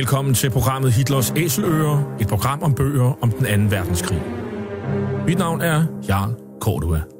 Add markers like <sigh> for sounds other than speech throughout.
Velkommen til programmet Hitlers Æseløer, et program om bøger om den anden verdenskrig. Mit navn er Jarl Cordua.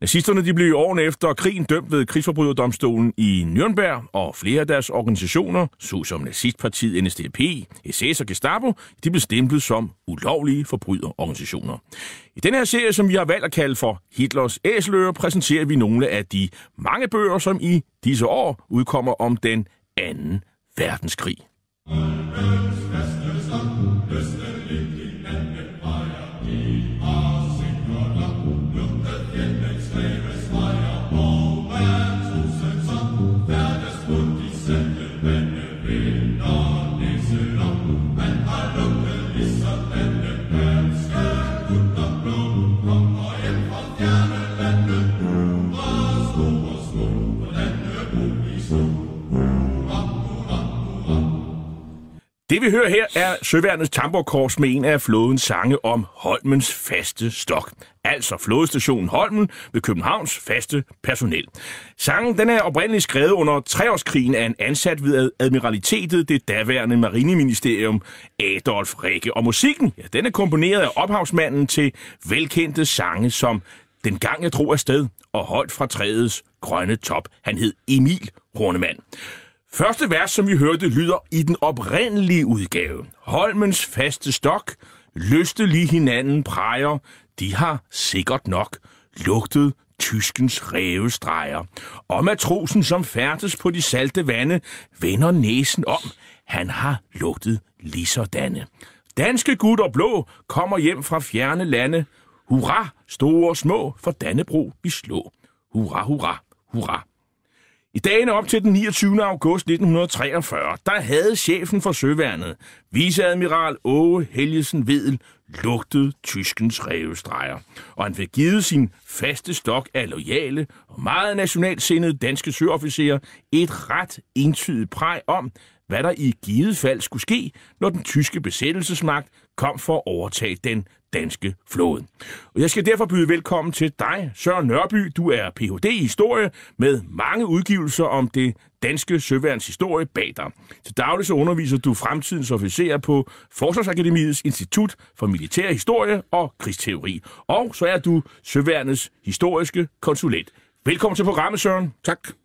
Nazisterne de blev i årene efter krigen dømt ved krigsforbryderdomstolen i Nürnberg, og flere af deres organisationer, såsom nazistpartiet NSDAP, SS og Gestapo, de blev stemplet som ulovlige forbryderorganisationer. I den her serie, som vi har valgt at kalde for Hitlers Æseløer, præsenterer vi nogle af de mange bøger, som i disse år udkommer om den anden verdenskrig. and Det vi hører her er Søværnets Tamborkors med en af flådens sange om Holmens faste stok. Altså flådestationen Holmen ved Københavns faste personel. Sangen den er oprindeligt skrevet under treårskrigen af en ansat ved Admiralitetet, det daværende marineministerium Adolf Rikke. Og musikken, ja, den er komponeret af ophavsmanden til velkendte sange som Den gang jeg drog afsted og højt fra træets grønne top. Han hed Emil Hornemann. Første vers, som vi hørte, lyder i den oprindelige udgave. Holmens faste stok, lyste lige hinanden præger, de har sikkert nok lugtet tyskens rævestreger. Og matrosen, som færdes på de salte vande, vender næsen om. Han har lugtet ligesådanne. Danske gutter blå kommer hjem fra fjerne lande. Hurra, store og små, for Dannebro vi slå. Hurra, hurra, hurra. I dagene op til den 29. august 1943, der havde chefen for Søværnet, viceadmiral Åge Helgesen Vedel, lugtet tyskens revestreger, og han fik givet sin faste stok af lojale og meget nationalsindede danske søofficerer et ret entydigt præg om, hvad der i givet fald skulle ske, når den tyske besættelsesmagt kom for at overtage den danske flåde. Og jeg skal derfor byde velkommen til dig, Søren Nørby. Du er Ph.D. i historie med mange udgivelser om det danske søværns historie bag dig. Til daglig så underviser du fremtidens officerer på Forsvarsakademiets Institut for Militær Historie og Krigsteori. Og så er du søværnets historiske konsulent. Velkommen til programmet, Søren. Tak.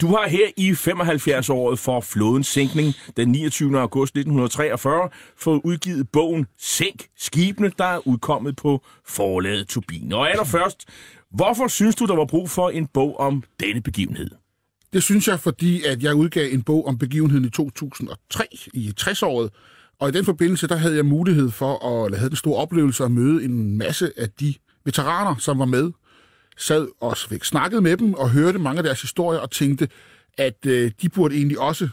Du har her i 75-året for flådens sænkning den 29. august 1943 fået udgivet bogen Sænk skibene, der er udkommet på forlaget Turbin. Og allerførst, hvorfor synes du, der var brug for en bog om denne begivenhed? Det synes jeg, fordi at jeg udgav en bog om begivenheden i 2003 i 60-året, og i den forbindelse, der havde jeg mulighed for at, have den store oplevelse at møde en masse af de veteraner, som var med sad og fik snakket med dem og hørte mange af deres historier og tænkte, at øh, de burde egentlig også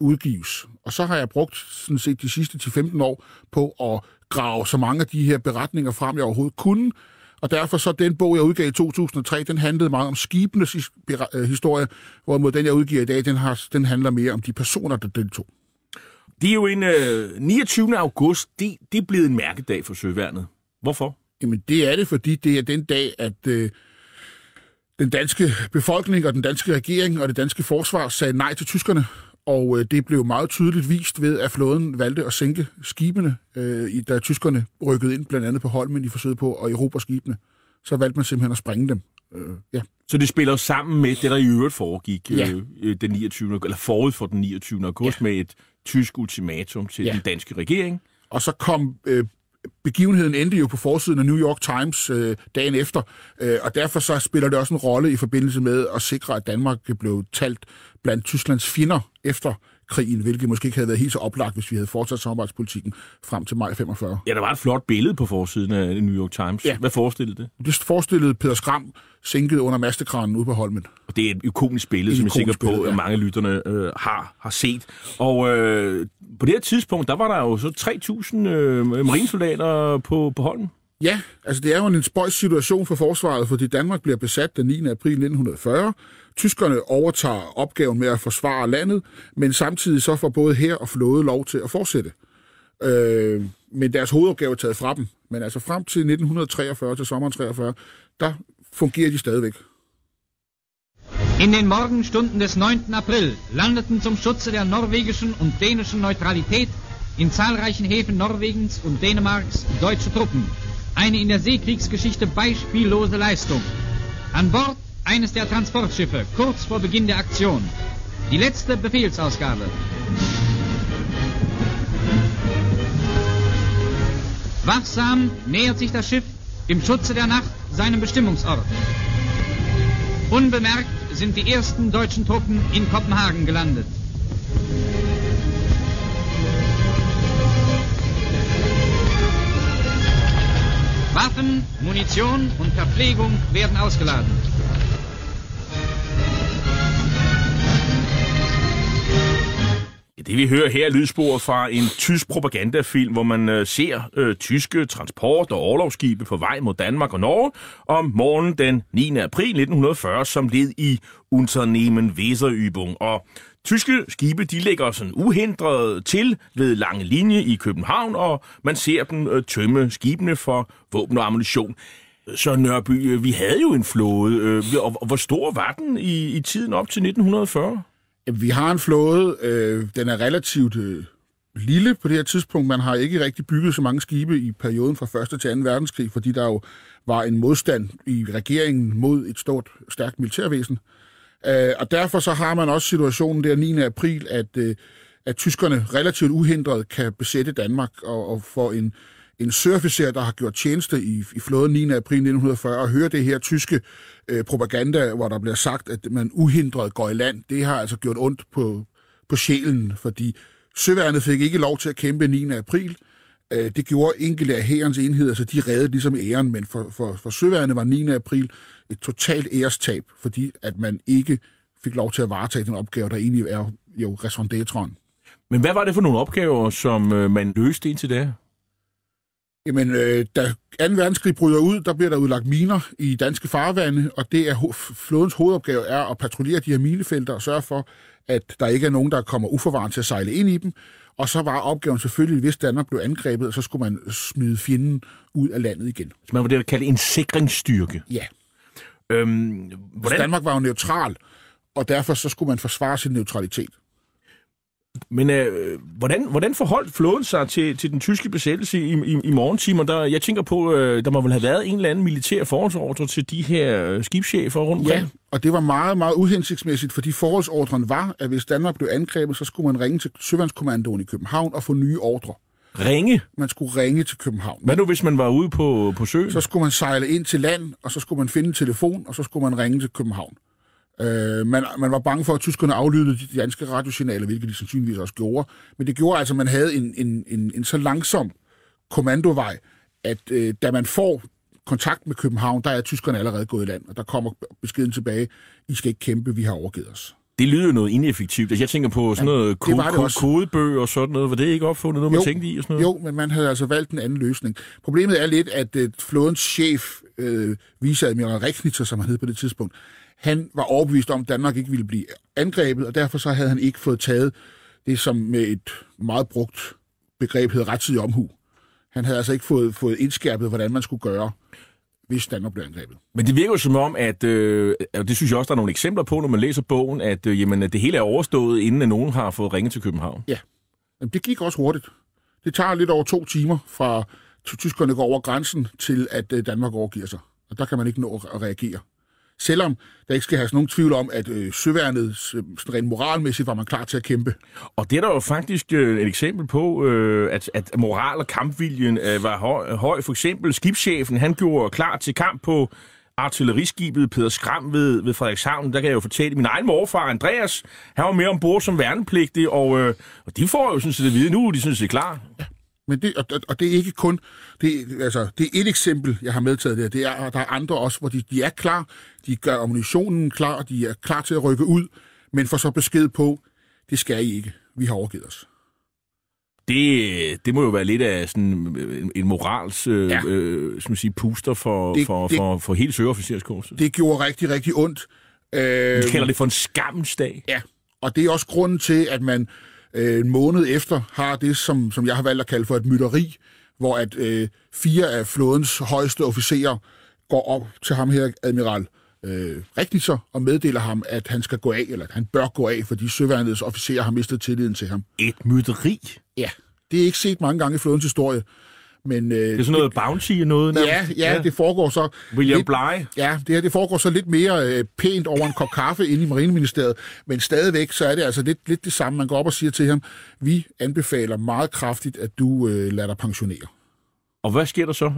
udgives. Og så har jeg brugt sådan set de sidste 10-15 år på at grave så mange af de her beretninger frem, jeg overhovedet kunne. Og derfor så den bog, jeg udgav i 2003, den handlede meget om skibenes øh, historie, hvorimod den, jeg udgiver i dag, den, har, den handler mere om de personer, der deltog. Det er jo en øh, 29. august, det, det er blevet en mærkedag for Søværnet. Hvorfor? Jamen det er det, fordi det er den dag, at øh, den danske befolkning og den danske regering og det danske forsvar sagde nej til tyskerne. Og øh, det blev meget tydeligt vist ved, at flåden valgte at sænke skibene, øh, da tyskerne rykkede ind blandt andet på Holmen i forsøget på at erobre skibene. Så valgte man simpelthen at sprænge dem. Øh, ja. Så det spiller sammen med det, der i øvrigt foregik ja. øh, den 29. eller forud for den 29. august ja. med et tysk ultimatum til ja. den danske regering? Og så kom øh, begivenheden endte jo på forsiden af New York Times øh, dagen efter, øh, og derfor så spiller det også en rolle i forbindelse med at sikre, at Danmark blev talt blandt Tysklands fjender efter krigen, hvilket måske ikke havde været helt så oplagt, hvis vi havde fortsat samarbejdspolitikken frem til maj 45. Ja, der var et flot billede på forsiden af New York Times. Ja. Hvad forestillede det? Det forestillede Peter Skram sænket under mastekranen ude på Holmen. Og det er et ikonisk billede, Et som jeg er sikker ikonisk på, billede, at ja. mange lytterne øh, har, har set. Og øh, på det her tidspunkt, der var der jo så 3.000 øh, marinesoldater på, på Holmen. Ja, altså det er jo en spøjs situation for forsvaret, fordi Danmark bliver besat den 9. april 1940. Tyskerne overtager opgaven med at forsvare landet, men samtidig så får både her og flåde lov til at fortsætte. Øh, men deres hovedopgave er taget fra dem. Men altså frem til 1943, til sommeren 43, der fungerer de stadigvæk. In den Morgenstunden des 9. April landeten zum Schutze der norwegischen und dänischen Neutralität in zahlreichen Häfen Norwegens und Dänemarks deutsche Truppen. Eine in der Seekriegsgeschichte beispiellose Leistung. An Bord eines der Transportschiffe kurz vor Beginn der Aktion. Die letzte Befehlsausgabe. Wachsam nähert sich das Schiff im Schutze der Nacht seinem Bestimmungsort. Unbemerkt sind die ersten deutschen Truppen in Kopenhagen gelandet. Waffen, Munition und Verpflegung werden ausgeladen. Det vi hører her er lydspor fra en tysk propagandafilm, hvor man øh, ser øh, tyske transport- og overlovsskibe på vej mod Danmark og Norge om morgenen den 9. april 1940 som led i Unternehmen Weserübung. Og tyske skibe de ligger sådan uhindret til ved lange linje i København, og man ser dem øh, tømme skibene for våben og ammunition. Så Nørby, øh, vi havde jo en flåde, øh, og og hvor stor var den i, i tiden op til 1940? Vi har en flåde, øh, den er relativt øh, lille på det her tidspunkt. Man har ikke rigtig bygget så mange skibe i perioden fra 1. til 2. verdenskrig, fordi der jo var en modstand i regeringen mod et stort, stærkt militærvæsen. Øh, og derfor så har man også situationen der 9. april, at, øh, at tyskerne relativt uhindret kan besætte Danmark og, og få en, en søofficer, der har gjort tjeneste i, i flåden 9. april 1940, og høre det her tyske øh, propaganda, hvor der bliver sagt, at man uhindret går i land, det har altså gjort ondt på, på sjælen, fordi søværnet fik ikke lov til at kæmpe 9. april. Øh, det gjorde enkelte af hærens enheder, så de reddede ligesom æren, men for, for, for søværnet var 9. april et totalt ærestab, fordi at man ikke fik lov til at varetage den opgave, der egentlig er jo raison. Men hvad var det for nogle opgaver, som øh, man løste indtil da? Jamen, øh, da 2. verdenskrig bryder ud, der bliver der udlagt miner i danske farvande, og det er flådens hovedopgave er at patruljere de her minefelter og sørge for, at der ikke er nogen, der kommer uforvarende til at sejle ind i dem. Og så var opgaven selvfølgelig, hvis Danmark blev angrebet, så skulle man smide fjenden ud af landet igen. Så man var det, der kaldte en sikringsstyrke. Ja, Øhm, Hvordan? hvordan, Danmark var jo neutral, og derfor så skulle man forsvare sin neutralitet. Men øh, hvordan, hvordan forholdt flåden sig til, til den tyske besættelse i, i, i morgentimer? Der, jeg tænker på, øh, der må vel have været en eller anden militær forholdsordre til de her øh, skibschefer rundt omkring? Ja, og det var meget, meget uhensigtsmæssigt, fordi forholdsordren var, at hvis Danmark blev angrebet, så skulle man ringe til Søvandskommandoen i København og få nye ordre. Ringe? Man skulle ringe til København. Hvad nu, hvis man var ude på, på søen? Så skulle man sejle ind til land, og så skulle man finde en telefon, og så skulle man ringe til København. Øh, man, man var bange for, at tyskerne aflyttede de danske radiosignaler, hvilket de sandsynligvis også gjorde. Men det gjorde altså, at man havde en, en, en, en så langsom kommandovej, at øh, da man får kontakt med København, der er tyskerne allerede gået i land, og der kommer beskeden tilbage, I skal ikke kæmpe, vi har overgivet os. Det lyder jo noget ineffektivt. Altså, jeg tænker på sådan Ja, noget det ko- var det ko- kodebøger og sådan noget. Var det ikke opfundet noget, man tænkte i? Og sådan noget? Jo, men man havde altså valgt en anden løsning. Problemet er lidt, at øh, flådens chef, øh, viceadmiral Rechnitzer, som han hed på det tidspunkt, han var overbevist om, at Danmark ikke ville blive angrebet, og derfor så havde han ikke fået taget det, som med et meget brugt begreb hedder rettidig omhu. Han havde altså ikke fået, fået indskærpet, hvordan man skulle gøre, hvis Danmark blev angrebet. Men det virker jo som om, at øh, og det synes jeg også, der er nogle eksempler på, når man læser bogen, at øh, jamen, det hele er overstået, inden at nogen har fået ringet til København. Jamen, det gik også hurtigt. Det tager lidt over to timer fra ty- tyskerne går over grænsen til, at øh, Danmark overgiver sig. Og der kan man ikke nå at reagere. Selvom der ikke skal have nogen tvivl om, at øh, søværnet sådan rent moralmæssigt var man klar til at kæmpe. Og det er der jo faktisk øh, et eksempel på, øh, at, at moral og kampviljen øh, var høj, høj. For eksempel skibschefen, han gjorde klar til kamp på artilleriskibet Peder Skram ved, ved Frederikshavn. Der kan jeg jo fortælle, min egen morfar, Andreas, han var med ombord som værnepligtig, og, øh, og de får jo sådan set at vide nu, de synes, det er klar. Ja. Men det, og, og det er ikke kun, det, altså, det er et eksempel, jeg har medtaget der. Det er, der er andre også, hvor de, de er klar, de gør ammunitionen klar, de er klar til at rykke ud, men får så besked på, det skal I ikke, vi har overgivet os. Det, det må jo være lidt af sådan en, en morals øh, ja. øh, som sige, puster for, det, for, det, for, for hele søofficerskurset. Det gjorde rigtig, rigtig ondt. Øh, Vi kalder det for en skammensdag. Ja, og det er også grunden til, at man øh, en måned efter har det, som, som jeg har valgt at kalde for et mytteri, hvor at øh, fire af flådens højeste officerer går op til ham her, admiral øh, rigtigt så, og meddeler ham, at han skal gå af, eller at han bør gå af, fordi søværnets officerer har mistet tilliden til ham. Et mytteri? Ja, det er ikke set mange gange i flådens historie. Men, øh, det er sådan noget det, bounty noget? Ja, ja, ja, det foregår så... William lidt, Bly? Ja, det her det foregår så lidt mere øh, pænt over en kop kaffe inde i Marineministeriet, men stadigvæk så er det altså lidt, lidt det samme. Man går op og siger til ham, vi anbefaler meget kraftigt, at du øh, lader dig pensionere. Og hvad sker der så?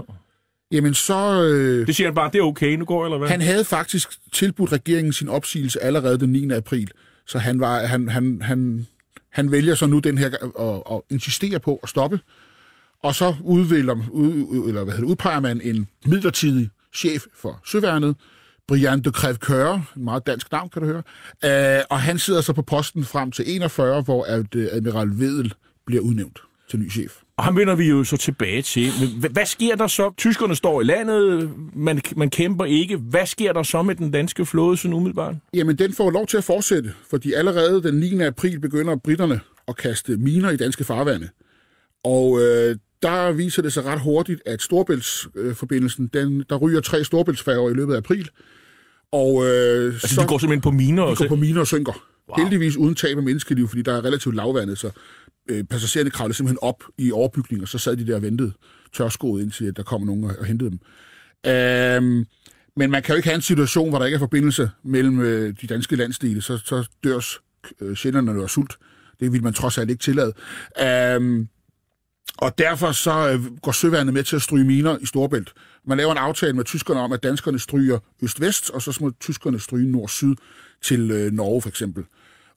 Jamen så... Øh, det siger han bare, det er okay, nu går eller hvad? Han havde faktisk tilbudt regeringen sin opsigelse allerede den 9. april, så han, var, han, han, han, han vælger så nu den her at, at insistere på at stoppe. Og så udvælger, ud, eller hvad hedder, udpeger man en midlertidig chef for Søværnet, Brian de Crèvecoeur, en meget dansk navn, kan du høre. Uh, og han sidder så på posten frem til 41, hvor Admiral Vedel bliver udnævnt til ny chef. Og ham vender vi jo så tilbage til. Hvad sker der så? Tyskerne står i landet, man, man kæmper ikke. Hvad sker der så med den danske flåde sådan umiddelbart? Jamen, den får lov til at fortsætte, fordi allerede den 9. april begynder britterne at kaste miner i danske farvande. Og øh, der viser det sig ret hurtigt, at Storbæltsforbindelsen, den, der ryger tre Storbæltsfærger i løbet af april. Og, øh, altså, så, de går simpelthen på miner? De går på miner og synker. Wow. Heldigvis uden tab af menneskeliv, fordi der er relativt lavvandet, så øh, passagererne kravlede simpelthen op i overbygningen, og så sad de der og ventede tørskoet, indtil der kom nogen og, og hentede dem. Øh, men man kan jo ikke have en situation, hvor der ikke er forbindelse mellem øh, de danske landsdele, så, så dør øh, sjælderne af sult. Det vil man trods alt ikke tillade. Øh, og derfor så øh, går søværnet med til at stryge miner i Storbælt. Man laver en aftale med tyskerne om, at danskerne stryger øst-vest, og så må tyskerne stryge nord-syd til øh, Norge for eksempel.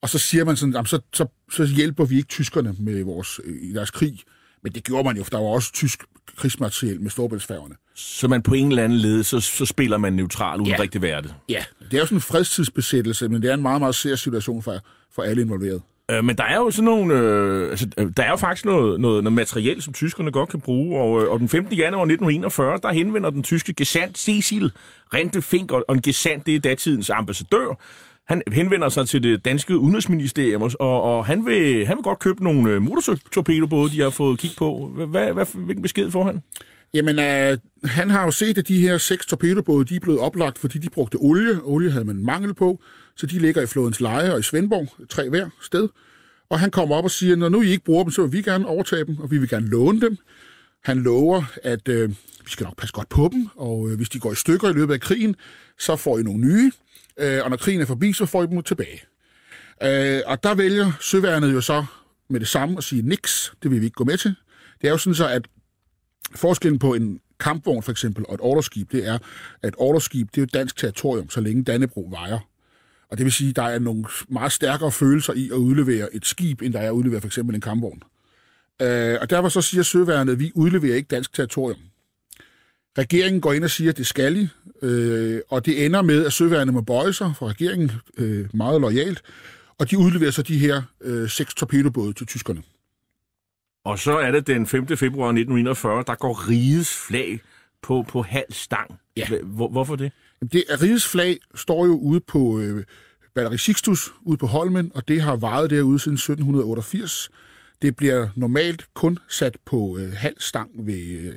Og så siger man sådan, jamen, så, så, så hjælper vi ikke tyskerne med vores, øh, i deres krig. Men det gjorde man jo, for der var også tysk krigsmateriel med storbæltsfærgerne. Så man på en eller anden led, så, så spiller man neutral uden ja. rigtig være det? Ja, det er jo sådan en fredstidsbesættelse, men det er en meget, meget sær situation for, for alle involverede. Øh, men der er jo sådan nogle, øh, altså, øh, der er jo faktisk noget, noget, noget materiel, som tyskerne godt kan bruge, og, øh, og den 15. januar 1941, der henvender den tyske gesandt Cecil Rente Fink, og en gesandt, det er datidens ambassadør, han henvender sig til det danske udenrigsministerium, og, og han, vil, han vil godt købe nogle øh, motortorpedobåde, de har fået kig på. Hvad, hvad, hvilken besked får han? Jamen, øh, han har jo set, at de her seks torpedobåde, de er blevet oplagt, fordi de brugte olie. Olie havde man mangel på, så de ligger i flodens leje og i Svendborg, tre hver sted. Og han kommer op og siger, når nu I ikke bruger dem, så vil vi gerne overtage dem, og vi vil gerne låne dem. Han lover, at øh, vi skal nok passe godt på dem, og øh, hvis de går i stykker i løbet af krigen, så får I nogle nye øh, og når krigen er forbi, så får I dem tilbage. Øh, og der vælger søværnet jo så med det samme at sige, niks, det vil vi ikke gå med til. Det er jo sådan så, at forskellen på en kampvogn for eksempel og et orderskib, det er, at orderskib, det er jo dansk territorium, så længe Dannebro vejer. Og det vil sige, at der er nogle meget stærkere følelser i at udlevere et skib, end der er at udlevere for eksempel en kampvogn. Øh, og derfor så siger søværnet, at vi udleverer ikke dansk territorium. Regeringen går ind og siger, at det skal I, øh, og det ender med, at søværende må bøje sig for regeringen øh, meget lojalt, og de udleverer så de her øh, seks torpedobåde til tyskerne. Og så er det den 5. februar 1941, der går rigets flag på, på halv stang. Ja. Hvor, hvorfor det? Det rigets flag står jo ude på øh, Batteri Sixtus, ude på Holmen, og det har varet derude siden 1788. Det bliver normalt kun sat på øh, halv stang ved... Øh,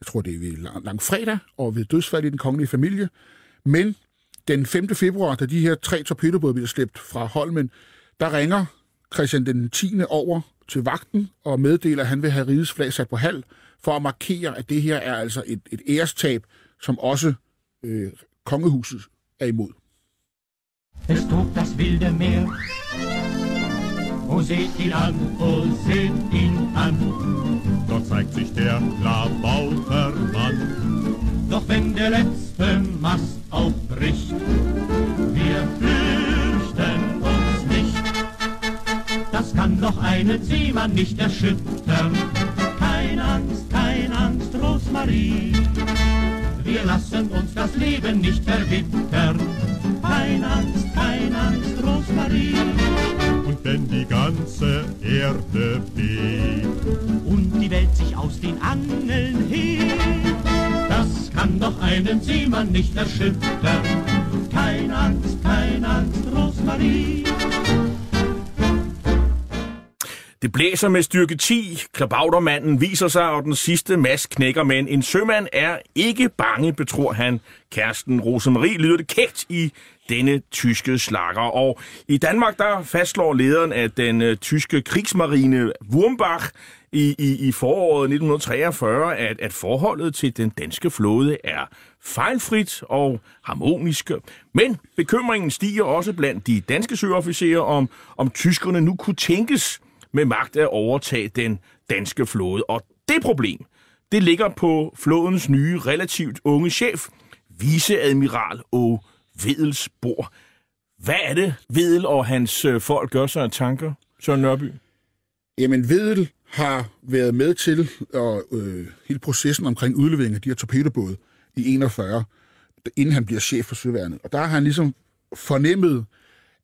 jeg tror det er ved lang fredag, og ved dødsfald i den kongelige familie. Men den 5. februar, da de her tre torpedobåde bliver slæbt fra Holmen, der ringer Christian den 10. over til vagten og meddeler, at han vil have rigets flag sat på halv, for at markere, at det her er altså et, et ærestab, som også øh, kongehuset er imod. Es tobt das wilde Meer. Oh, seht ihn an, oh, seht ihn an. Dort zeigt sich der Klabautermann. Doch wenn der letzte Mast aufbricht, wir fürchten uns nicht. Das kann doch einen Seemann nicht erschüttern. Keine Angst, keine Angst, Rosmarie. Wir lassen uns das Leben nicht verwittern. Keine Angst, keine Angst, Rosmarie. Und wenn die ganze Erde bebt Und die Welt sich aus den Angeln hebt, das kann doch einen Seemann nicht erschüttern. Keine Angst, keine Angst, Rosmarie. Blæser med styrke 10. Klabautermanden viser sig, og den sidste mask knækker, men en sømand er ikke bange, betror han. Kæresten Rosemarie lyder det kægt i denne tyske slakker. Og i Danmark, der fastslår lederen af den uh, tyske krigsmarine Wurmbach i, i, i foråret 1943, at, at forholdet til den danske flåde er fejlfrit og harmonisk. Men bekymringen stiger også blandt de danske søofficerer, om, om tyskerne nu kunne tænkes med magt at overtage den danske flåde. Og det problem, det ligger på flådens nye, relativt unge chef, viceadmiral O. Vedels bord. Hvad er det, Vedel og hans øh, folk gør sig af tanker, Søren Nørby? Jamen, Vedel har været med til og, øh, hele processen omkring udlevering af de her torpedobåde i 41, inden han bliver chef for Søværnet. Og der har han ligesom fornemmet,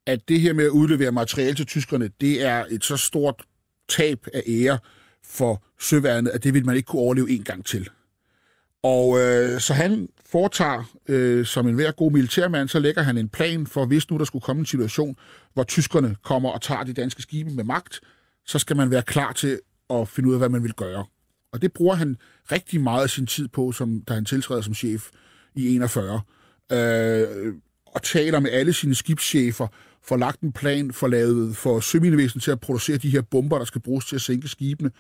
at det her med at udlevere materiale til tyskerne, det er et så stort tab af ære for Søværnet, at det vil man ikke kunne overleve en gang til. Og øh, så han foretager, øh, som en hver god militærmand, så lægger han en plan for, hvis nu der skulle komme en situation, hvor tyskerne kommer og tager de danske skibe med magt, så skal man være klar til at finde ud af, hvad man vil gøre. Og det bruger han rigtig meget af sin tid på, som, da han tiltræder som chef i 41. Øh, og taler med alle sine skibschefer, får lagt en plan får lavet, for søminevæsenet til at producere de her bomber, der skal bruges til at sænke skibene,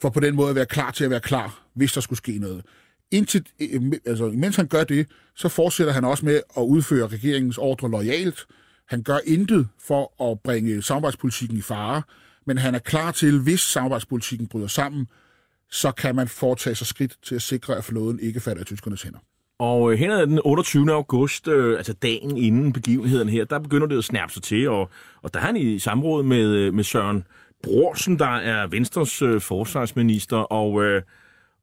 for på den måde at være klar til at være klar, hvis der skulle ske noget. Indtil, øh, altså, mens han gør det, så fortsætter han også med at udføre regeringens ordre lojalt. Han gør intet for at bringe samarbejdspolitikken i fare, men han er klar til, hvis samarbejdspolitikken bryder sammen, så kan man foretage sig skridt til at sikre, at flåden ikke falder i tyskernes hænder. Og øh, hen ad den 28. august, øh, altså dagen inden begivenheden her, der begynder det at snærpe sig til, og, og der er han i samråd med, øh, med Søren Brorsen, der er Venstres øh, forsvarsminister, og, øh,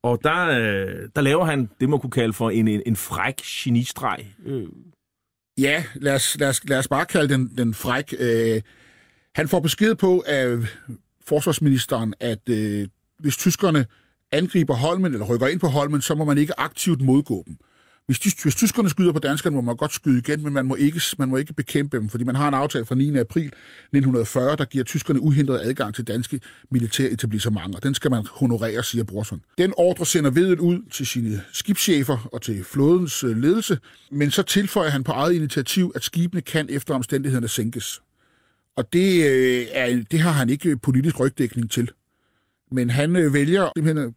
og der, øh, der laver han det, man kunne kalde for en, en, en fræk genistreg. Øh. Ja, lad os, lad, os, lad os bare kalde den, den fræk. Øh, han får besked på af forsvarsministeren, at øh, hvis tyskerne angriber Holmen, eller rykker ind på Holmen, så må man ikke aktivt modgå dem. Hvis, de, hvis tyskerne skyder på danskerne, må man godt skyde igen, men man må, ikke, man må ikke bekæmpe dem, fordi man har en aftale fra 9. april 1940, der giver tyskerne uhindret adgang til danske militære etablissementer. Den skal man honorere, siger Brorson. Den ordre sender Vedel ud til sine skibschefer og til flådens øh, ledelse, men så tilføjer han på eget initiativ, at skibene kan efter omstændighederne sænkes. Og det, øh, er, det har han ikke politisk rygdækning til. Men han øh, vælger simpelthen at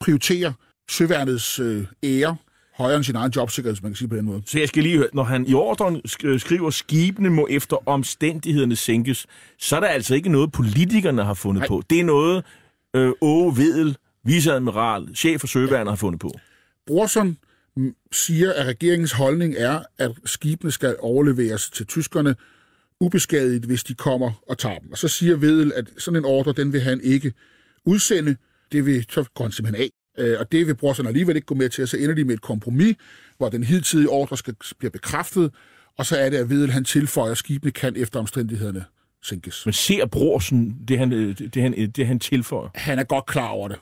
prioritere søværnets øh, ære højere end sin egen jobsikkerhed, hvis man kan sige på den måde. Så jeg skal lige høre, når han i ordren skriver, skibene må efter omstændighederne sænkes, så er der altså ikke noget, politikerne har fundet Nej. på. Det er noget, øh, Åge Vedel, viceadmiral, chef for Søværnet ja. har fundet på. Brorson siger, at regeringens holdning er, at skibene skal overleveres til tyskerne ubeskadiget, hvis de kommer og tager dem. Og så siger Vedel, at sådan en ordre, den vil han ikke udsende. Det vil, så går han simpelthen af. Øh, og det vil Brorson alligevel ikke gå med til, og så ender de med et kompromis, hvor den hidtidige ordre skal blive bekræftet, og så er det, at Vedel han tilføjer, at skibene kan efter omstændighederne sænkes. Men ser Brorsen det, han, det, han, det, han tilføjer? Han er godt klar over det.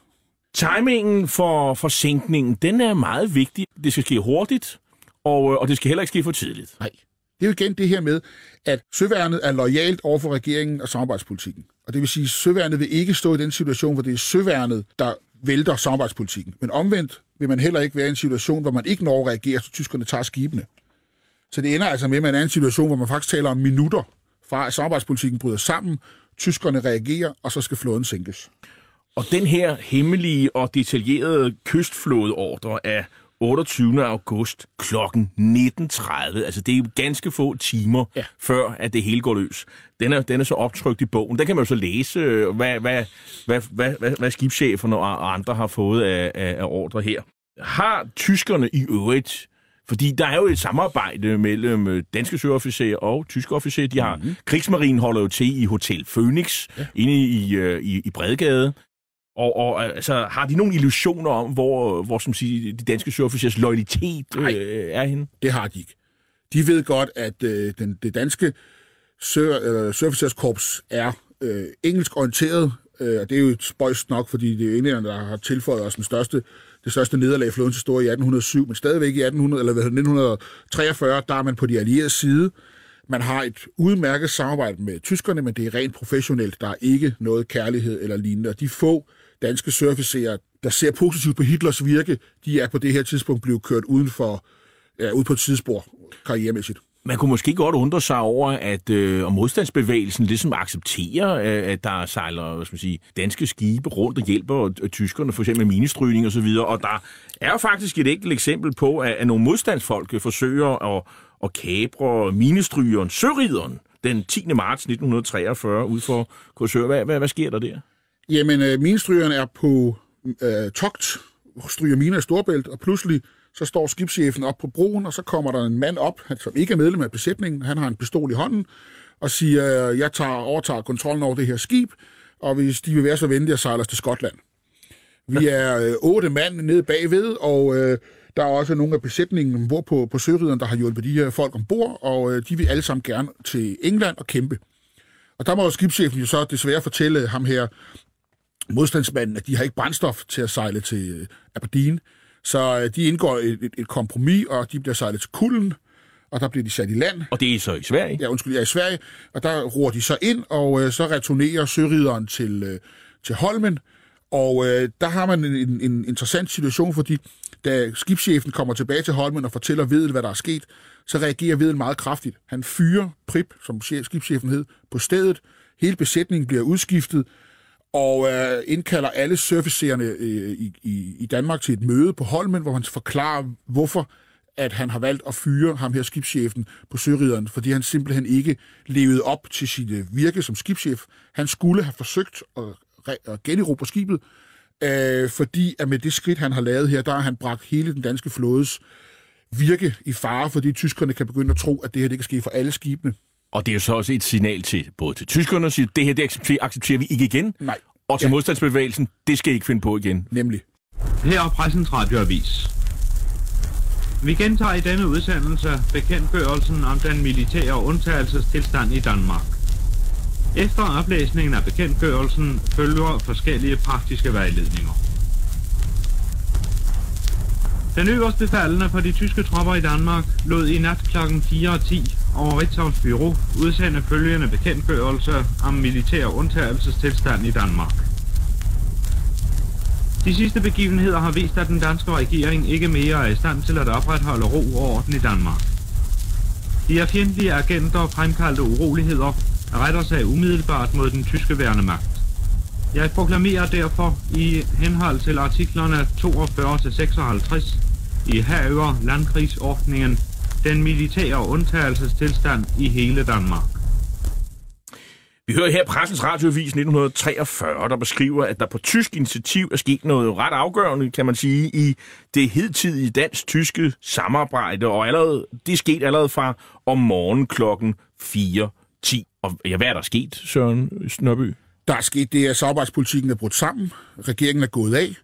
Timingen for, for sænkningen, den er meget vigtig. Det skal ske hurtigt, og, og det skal heller ikke ske for tidligt. Nej. Det er jo igen det her med, at søværnet er lojalt over for regeringen og samarbejdspolitikken. Og det vil sige, at søværnet vil ikke stå i den situation, hvor det er søværnet, der vælter samarbejdspolitikken. Men omvendt vil man heller ikke være i en situation, hvor man ikke når at reagere, så tyskerne tager skibene. Så det ender altså med, at man er i en situation, hvor man faktisk taler om minutter fra, at samarbejdspolitikken bryder sammen, tyskerne reagerer, og så skal flåden sænkes. Og den her hemmelige og detaljerede kystflådeordre af 28. august kl. 19.30. Altså, det er jo ganske få timer, ja. før at det hele går løs. Den er, den er så optrykt i bogen. Der kan man jo så læse, øh, hvad, hvad, hvad, hvad, hvad, hvad skibscheferne og andre har fået af, af, af ordre her. Har tyskerne i øvrigt fordi der er jo et samarbejde mellem øh, danske søofficerer og tyske officerer. De har, mm-hmm. Krigsmarinen holder jo til i Hotel Phoenix, ja. inde i, øh, i, i Bredgade. Og, og altså, har de nogle illusioner om, hvor, hvor som siger, de danske søofficers loyalitet øh, er henne? det har de ikke. De ved godt, at øh, den, det danske sør, øh, søofficerskorps er øh, engelsk orienteret, øh, og det er jo et spøjst nok, fordi det er englænderne, der har tilføjet os den største, det største nederlag i flådens historie i 1807, men stadigvæk i 1800, eller 1943, der er man på de allierede side. Man har et udmærket samarbejde med tyskerne, men det er rent professionelt. Der er ikke noget kærlighed eller lignende. Og de få danske surfacerer, der ser positivt på Hitlers virke, de er på det her tidspunkt blevet kørt uden for, ja, ud på et tidsspor karrieremæssigt. Man kunne måske godt undre sig over, at øh, modstandsbevægelsen ligesom accepterer, øh, at der sejler hvad skal man sige, danske skibe rundt og hjælper øh, tyskerne, for eksempel minestrygning og så videre. Og der er jo faktisk et enkelt eksempel på, at, at nogle modstandsfolk øh, forsøger at, at kabre minestrygeren Sørideren den 10. marts 1943 ud for Korsør. Hvad, hvad, hvad sker der der? Jamen, øh, minestrygeren er på øh, togt, stryger miner i Storbælt, og pludselig så står skibschefen op på broen, og så kommer der en mand op, som ikke er medlem af besætningen. Han har en pistol i hånden, og siger, jeg tager, overtager kontrollen over det her skib, og hvis de vil være så venlige at sejle os til Skotland. Vi er øh, otte mand nede bagved, og øh, der er også nogle af besætningen hvor på, på sørideren, der har hjulpet de her folk ombord, og øh, de vil alle sammen gerne til England og kæmpe. Og der må jo skibschefen jo så desværre fortælle ham her, modstandsmanden, at de har ikke brændstof til at sejle til øh, Aberdeen. Så øh, de indgår et, et, et kompromis, og de bliver sejlet til Kulden, og der bliver de sat i land. Og det er så i Sverige? Ja, undskyld, ja, i Sverige. Og der roer de så ind, og øh, så returnerer sørideren til, øh, til Holmen. Og øh, der har man en, en interessant situation, fordi da skibschefen kommer tilbage til Holmen og fortæller Vedel, hvad der er sket, så reagerer Vedel meget kraftigt. Han fyrer Prip, som skibschefen hed, på stedet. Hele besætningen bliver udskiftet, og øh, indkalder alle surfacererne øh, i, i, i Danmark til et møde på Holmen, hvor han forklarer, hvorfor at han har valgt at fyre ham her skibschefen på sørideren, fordi han simpelthen ikke levede op til sit øh, virke som skibschef. Han skulle have forsøgt at, at generobre skibet, øh, fordi at med det skridt, han har lavet her, der har han bragt hele den danske flådes virke i fare, fordi tyskerne kan begynde at tro, at det her det kan ske for alle skibene. Og det er jo så også et signal til både til tyskerne, at sige, det her det accepterer, accepterer vi ikke igen. Nej. Og til ja. modstandsbevægelsen, det skal I ikke finde på igen. Nemlig. Her er Pressens Radioavis. Vi gentager i denne udsendelse bekendtgørelsen om den militære undtagelsestilstand i Danmark. Efter oplæsningen af bekendtgørelsen følger forskellige praktiske vejledninger. Den øverste befalende for de tyske tropper i Danmark lod i nat kl. 4.10 over Ritzhavns Bureau udsende følgende bekendtgørelse om militær undtagelsestilstand i Danmark. De sidste begivenheder har vist, at den danske regering ikke mere er i stand til at opretholde ro og orden i Danmark. De er fjendtlige agenter fremkaldte uroligheder retter sig umiddelbart mod den tyske værnemagt. Jeg proklamerer derfor i henhold til artiklerne 42-56 i Haver landkrigsordningen den militære undtagelsestilstand i hele Danmark. Vi hører her Pressens Radioavis 1943, der beskriver, at der på tysk initiativ er sket noget ret afgørende, kan man sige, i det hedtidige dansk-tyske samarbejde, og allerede, det er sket allerede fra om morgenen klokken 4.10. Og ja, hvad er der sket, Søren Snørby? Der er sket det, at samarbejdspolitikken er brudt sammen. Regeringen er gået af.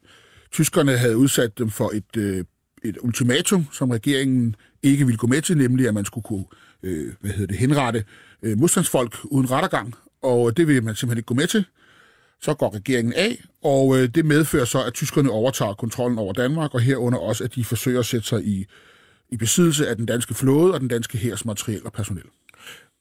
Tyskerne havde udsat dem for et, øh, et ultimatum, som regeringen ikke ville gå med til, nemlig at man skulle kunne øh, hvad hedder det, henrette øh, modstandsfolk uden rettergang, og det vil man simpelthen ikke gå med til. Så går regeringen af, og øh, det medfører så, at tyskerne overtager kontrollen over Danmark, og herunder også, at de forsøger at sætte sig i, i besiddelse af den danske flåde og den danske hærs materiel og personel.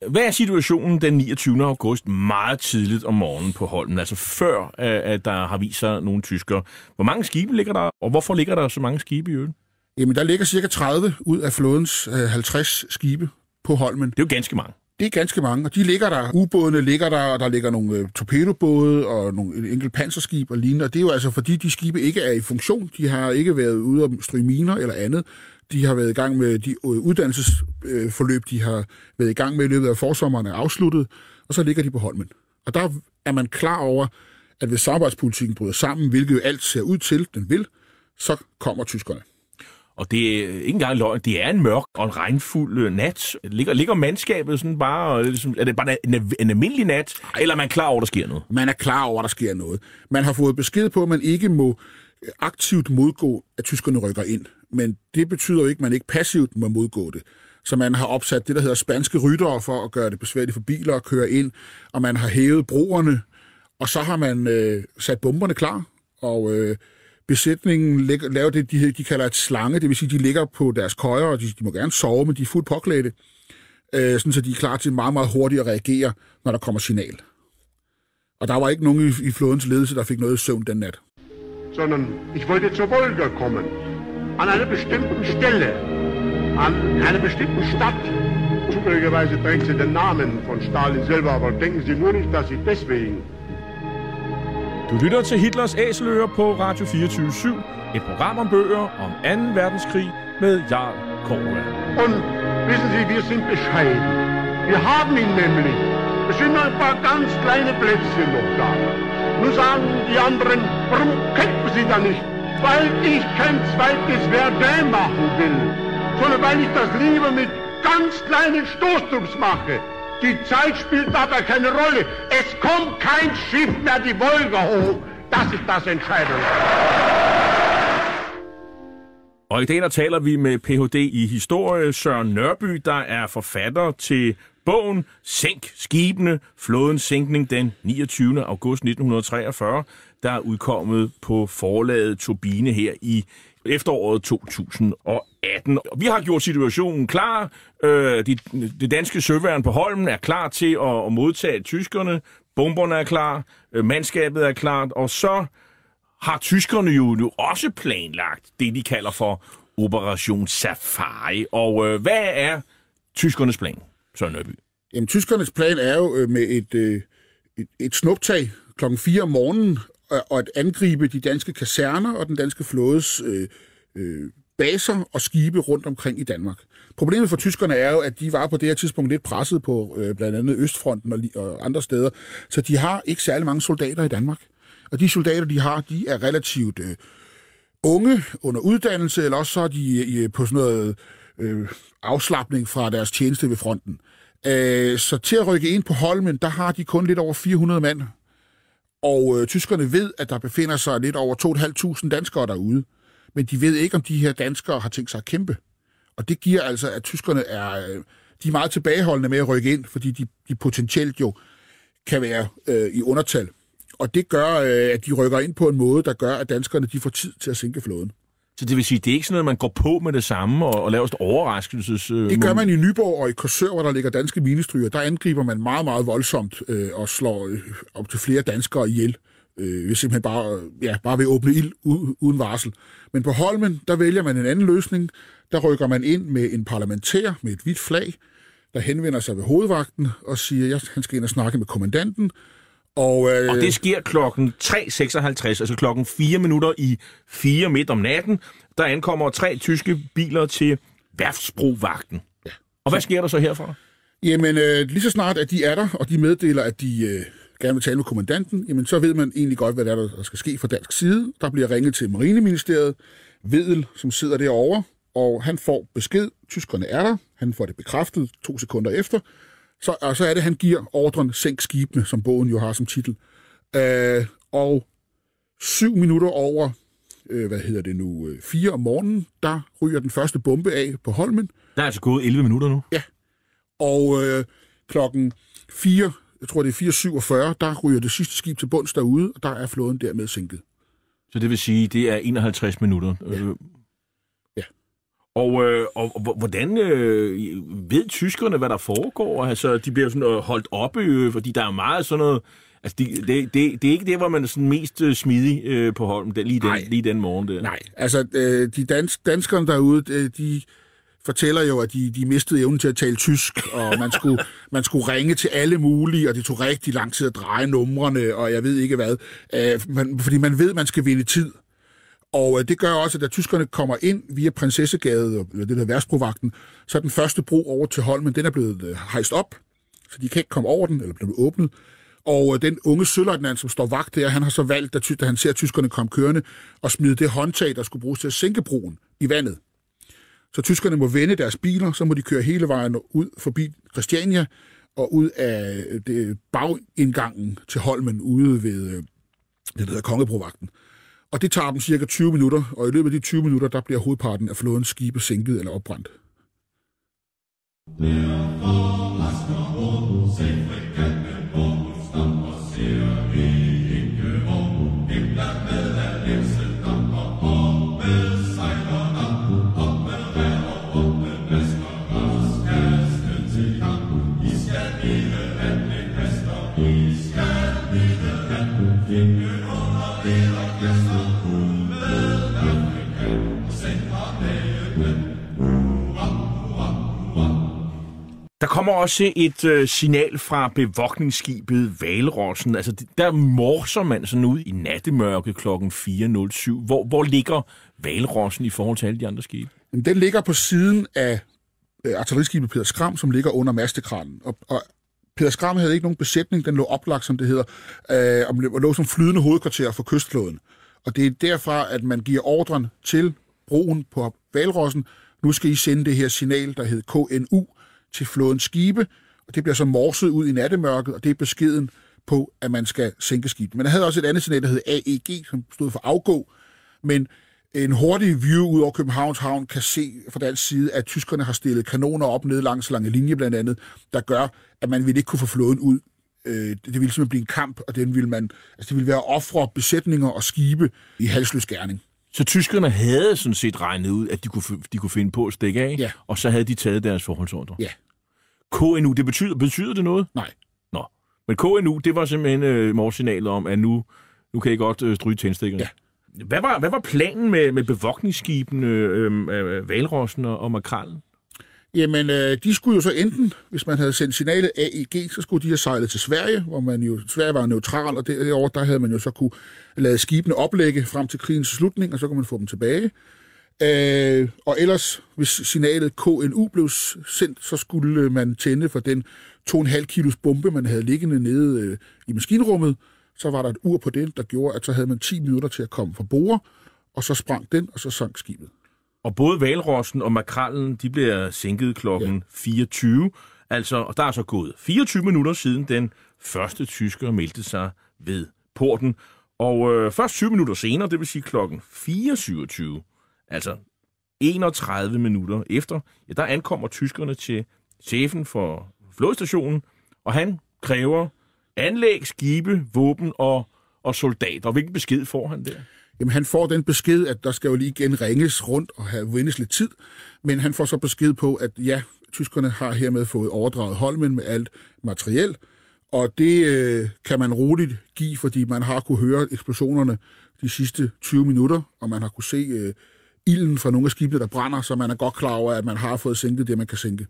Hvad er situationen den 29. august meget tidligt om morgenen på Holmen, altså før øh, at der har vist sig nogle tyskere? Hvor mange skibe ligger der, og hvorfor ligger der så mange skibe i øen? Jamen, der ligger cirka 30 ud af flådens 50 skibe på Holmen. Det er jo ganske mange. Det er ganske mange, og de ligger der. Ubådene ligger der, og der ligger nogle øh, torpedobåde og nogle enkelt panserskib og lignende. Og det er jo altså, fordi de skibe ikke er i funktion. De har ikke været ude at stryge miner eller andet. De har været i gang med de øh, uddannelsesforløb, de har været i gang med i løbet af forsommeren er afsluttet, og så ligger de på Holmen. Og der er man klar over, at hvis samarbejdspolitikken bryder sammen, hvilket jo alt ser ud til, den vil, så kommer tyskerne. Og det er øh, ikke engang løgn, det er en mørk og en regnfuld øh, nat. Ligger, ligger mandskabet sådan bare, ligesom, er det bare en, en almindelig nat, eller er man klar over, at der sker noget? Man er klar over, at der sker noget. Man har fået besked på, at man ikke må øh, aktivt modgå, at tyskerne rykker ind. Men det betyder jo ikke, at man ikke passivt må modgå det. Så man har opsat det, der hedder spanske ryttere for at gøre det besværligt for biler at køre ind, og man har hævet broerne, og så har man øh, sat bomberne klar, og øh, besætningen laver det, de, de kalder et slange, det vil sige, de ligger på deres køjer, og de, de må gerne sove, men de er fuldt påklædte, øh, sådan så de er klar til meget, meget hurtigt at reagere, når der kommer signal. Og der var ikke nogen i, i flådens ledelse, der fik noget søvn den nat. Sondern ich wollte zur Wolga kommen. An einer bestimmten Stelle. An einer bestimmten Stadt. Zufälligerweise trägt sie den Namen von Stalin selber, aber denken Sie nur nicht, dass ich deswegen Du lytter til Hitlers Æseløer på Radio 24 Et program om bøger om 2. verdenskrig med Jarl Korva. Und wissen Sie, wir sind bescheiden. Wir haben ihn nämlich. Es sind noch ein paar ganz kleine Plätzchen noch da. Nun sagen die anderen, warum kämpfen Sie da nicht? Weil ich kein zweites Verdun machen will, sondern weil ich das lieber mit ganz kleinen Stoßtrupps mache. Die Zeit spielt dabei keine Rolle. Es kommt kein Schiff mehr die Wolga hoch. Das ist das Entscheidende. Og i dag der taler vi med Ph.D. i historie Søren Nørby, der er forfatter til bogen Sænk skibene, flådens sænkning den 29. august 1943, der er udkommet på forlaget Turbine her i efteråret 2018. Vi har gjort situationen klar. Øh, det danske søværn på Holmen er klar til at, at modtage tyskerne. Bomberne er klar. Øh, mandskabet er klart. Og så har tyskerne jo, nu også planlagt det, de kalder for Operation Safari. Og øh, hvad er tyskernes plan, Søren Nørby? Jamen, tyskernes plan er jo øh, med et, øh, et, et snuptag klokken 4 om morgenen og at angribe de danske kaserner og den danske flådes øh, øh, baser og skibe rundt omkring i Danmark. Problemet for tyskerne er jo, at de var på det her tidspunkt lidt presset på øh, blandt andet Østfronten og, og andre steder, så de har ikke særlig mange soldater i Danmark. Og de soldater, de har, de er relativt øh, unge under uddannelse, eller også så er de øh, på sådan noget øh, afslappning fra deres tjeneste ved fronten. Øh, så til at rykke ind på Holmen, der har de kun lidt over 400 mand og øh, tyskerne ved, at der befinder sig lidt over 2.500 danskere derude. Men de ved ikke, om de her danskere har tænkt sig at kæmpe. Og det giver altså, at tyskerne er, øh, de er meget tilbageholdende med at rykke ind, fordi de, de potentielt jo kan være øh, i undertal. Og det gør, øh, at de rykker ind på en måde, der gør, at danskerne de får tid til at sænke flåden. Så det vil sige, det er ikke sådan noget, man går på med det samme og, og laver et overraskelses... Øh, det gør man i Nyborg og i Korsør, hvor der ligger danske minestryger. Der angriber man meget, meget voldsomt øh, og slår øh, op til flere danskere ihjel. Øh, ved simpelthen bare, ja, bare ved at åbne ild uden varsel. Men på Holmen, der vælger man en anden løsning. Der rykker man ind med en parlamentær med et hvidt flag, der henvender sig ved hovedvagten og siger, at han skal ind og snakke med kommandanten, og, øh, og det sker klokken 3.56, altså klokken 4 minutter i 4 midt om natten. Der ankommer tre tyske biler til værftsbrovagten. Ja. Og hvad sker der så herfra? Jamen, øh, lige så snart, at de er der, og de meddeler, at de øh, gerne vil tale med kommandanten, jamen så ved man egentlig godt, hvad der, er, der skal ske fra dansk side. Der bliver ringet til Marineministeriet, Vedel, som sidder derovre, og han får besked. Tyskerne er der. Han får det bekræftet to sekunder efter. Så, og så er det, han giver ordren Sænk skibene, som bogen jo har som titel. Øh, og syv minutter over, øh, hvad hedder det nu, øh, fire om morgenen, der ryger den første bombe af på Holmen. Der er altså gået 11 minutter nu. Ja. Og øh, klokken 4, jeg tror det er 4.47, der ryger det sidste skib til bunds derude, og der er flåden dermed sænket. Så det vil sige, det er 51 minutter. Ja. Øh, og, øh, og, og hvordan øh, ved tyskerne, hvad der foregår? Altså, de bliver sådan øh, holdt oppe, øh, fordi der er meget sådan noget... Altså, det, det, det, det er ikke det, hvor man er sådan mest øh, smidig øh, på Holm, den, lige, den, lige den morgen der. Nej, altså, øh, de dans, danskerne derude, de fortæller jo, at de, de mistede evnen til at tale tysk, og man skulle, <laughs> man skulle ringe til alle mulige, og det tog rigtig lang tid at dreje numrene, og jeg ved ikke hvad. Øh, man, fordi man ved, at man skal vinde tid. Og øh, det gør også, at da tyskerne kommer ind via Prinsessegade, eller øh, det der værtsbrovagten, så er den første bro over til Holmen, den er blevet øh, hejst op, så de kan ikke komme over den, eller blevet åbnet. Og øh, den unge søløjtnant, som står vagt der, han har så valgt, da, da han ser tyskerne komme kørende, at smide det håndtag, der skulle bruges til at sænke broen i vandet. Så tyskerne må vende deres biler, så må de køre hele vejen ud forbi Christiania og ud af øh, det bagindgangen til Holmen ude ved øh, det, der hedder Kongebrovagten. Og det tager dem cirka 20 minutter, og i løbet af de 20 minutter, der bliver hovedparten af flådens skibe sænket eller opbrændt. Der kommer også et øh, signal fra bevogtningsskibet Valrossen. Altså, der morser man sådan ud i nattemørke klokken 4.07. Hvor, hvor ligger Valrossen i forhold til alle de andre skibe? Den ligger på siden af øh, artilleriskibet Peter Skram, som ligger under mastekranen. Og, og Peter Skram havde ikke nogen besætning, den lå oplagt, som det hedder, øh, og lå- lå som flydende hovedkvarter for kystflåden. Og det er derfra, at man giver ordren til broen på Valrossen, nu skal I sende det her signal, der hed KNU, til flådens skibe, og det bliver så morset ud i nattemørket, og det er beskeden på, at man skal sænke skibet. Men der havde også et andet signal, der hed AEG, som stod for afgå, men en hurtig view ud over Københavns Havn kan se fra dansk side, at tyskerne har stillet kanoner op ned langs lange linje blandt andet, der gør, at man ville ikke kunne få flåden ud. Øh, Det ville simpelthen blive en kamp, og den ville man, altså det ville være ofre, besætninger og skibe i halsløs gerning. Så tyskerne havde sådan set regnet ud, at de kunne, de kunne finde på at stikke af, Ja. og så havde de taget deres forholdsordre. Ja. KNU, det betyder, betyder det noget? Nej. Nå. Men KNU, det var simpelthen øh, morsignalet om, at nu, nu kan I godt øh, stryge tændstikkerne. Ja. Hvad var, hvad var planen med, med bevogtningsskibene, øh, øh, Valrossen og, og Makrallen? Jamen, øh, de skulle jo så enten, hvis man havde sendt signalet AEG, så skulle de have sejlet til Sverige, hvor man jo, Sverige var neutral, og derovre, der havde man jo så kunne lade skibene oplægge frem til krigens slutning, og så kunne man få dem tilbage. Øh, og ellers, hvis signalet KNU blev sendt, så skulle øh, man tænde for den 2,5 kilos bombe, man havde liggende nede øh, i maskinrummet. Så var der et ur på den, der gjorde, at så havde man 10 minutter til at komme fra bord, og så sprang den, og så sank skibet. Og både Valrossen og Makrallen, de bliver sænket klokken ja. 24. Altså, og der er så gået 24 minutter siden den første tysker meldte sig ved porten. Og øh, først 20 minutter senere, det vil sige klokken 4.27, altså 31 minutter efter, ja, der ankommer tyskerne til chefen for flådestationen, og han kræver anlæg, skibe, våben og, og soldater. Hvilken besked får han der? Jamen, han får den besked, at der skal jo lige igen ringes rundt og have vindes lidt tid, men han får så besked på, at ja, tyskerne har hermed fået overdraget Holmen med alt materiel, og det øh, kan man roligt give, fordi man har kunne høre eksplosionerne de sidste 20 minutter, og man har kunne se øh, ilden fra nogle af skibene, der brænder, så man er godt klar over, at man har fået sænket det, man kan sænke.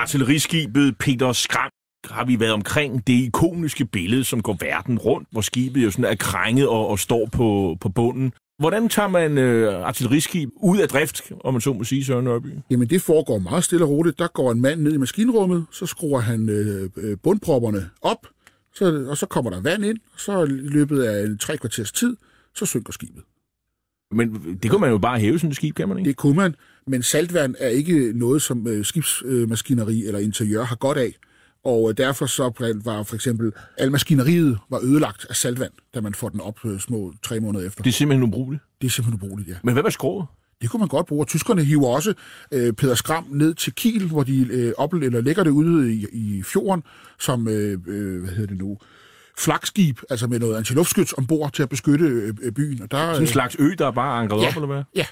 Artilleriskibet Peter Skram har vi været omkring det ikoniske billede, som går verden rundt, hvor skibet jo sådan er krænget og, og står på, på bunden. Hvordan tager man øh, artilleriskib ud af drift, om man så må sige, Søren Nørby? Jamen, det foregår meget stille og roligt. Der går en mand ned i maskinrummet, så skruer han øh, øh, bundpropperne op, så, og så kommer der vand ind, og så i løbet af en tre kvarters tid, så synker skibet. Men det kunne man jo bare hæve sådan et skib, kan man ikke? Det kunne man, men saltvand er ikke noget, som øh, skibsmaskineri eller interiør har godt af. Og øh, derfor så var for eksempel al maskineriet var ødelagt af saltvand, da man får den op øh, små tre måneder efter. Det er simpelthen ubrugeligt. Det er simpelthen ubrugeligt, ja. Men hvad var skroget? Det kunne man godt bruge. Tyskerne hiver også øh, Peder Skram ned til Kiel, hvor de øh, op, eller lægger det ude i, i fjorden, som, øh, øh, hvad hedder det nu, flagskib, altså med noget antiluftskyts ombord til at beskytte øh, byen. Og der, Sådan en slags ø, der er bare ankret ja, op, eller hvad? Ja.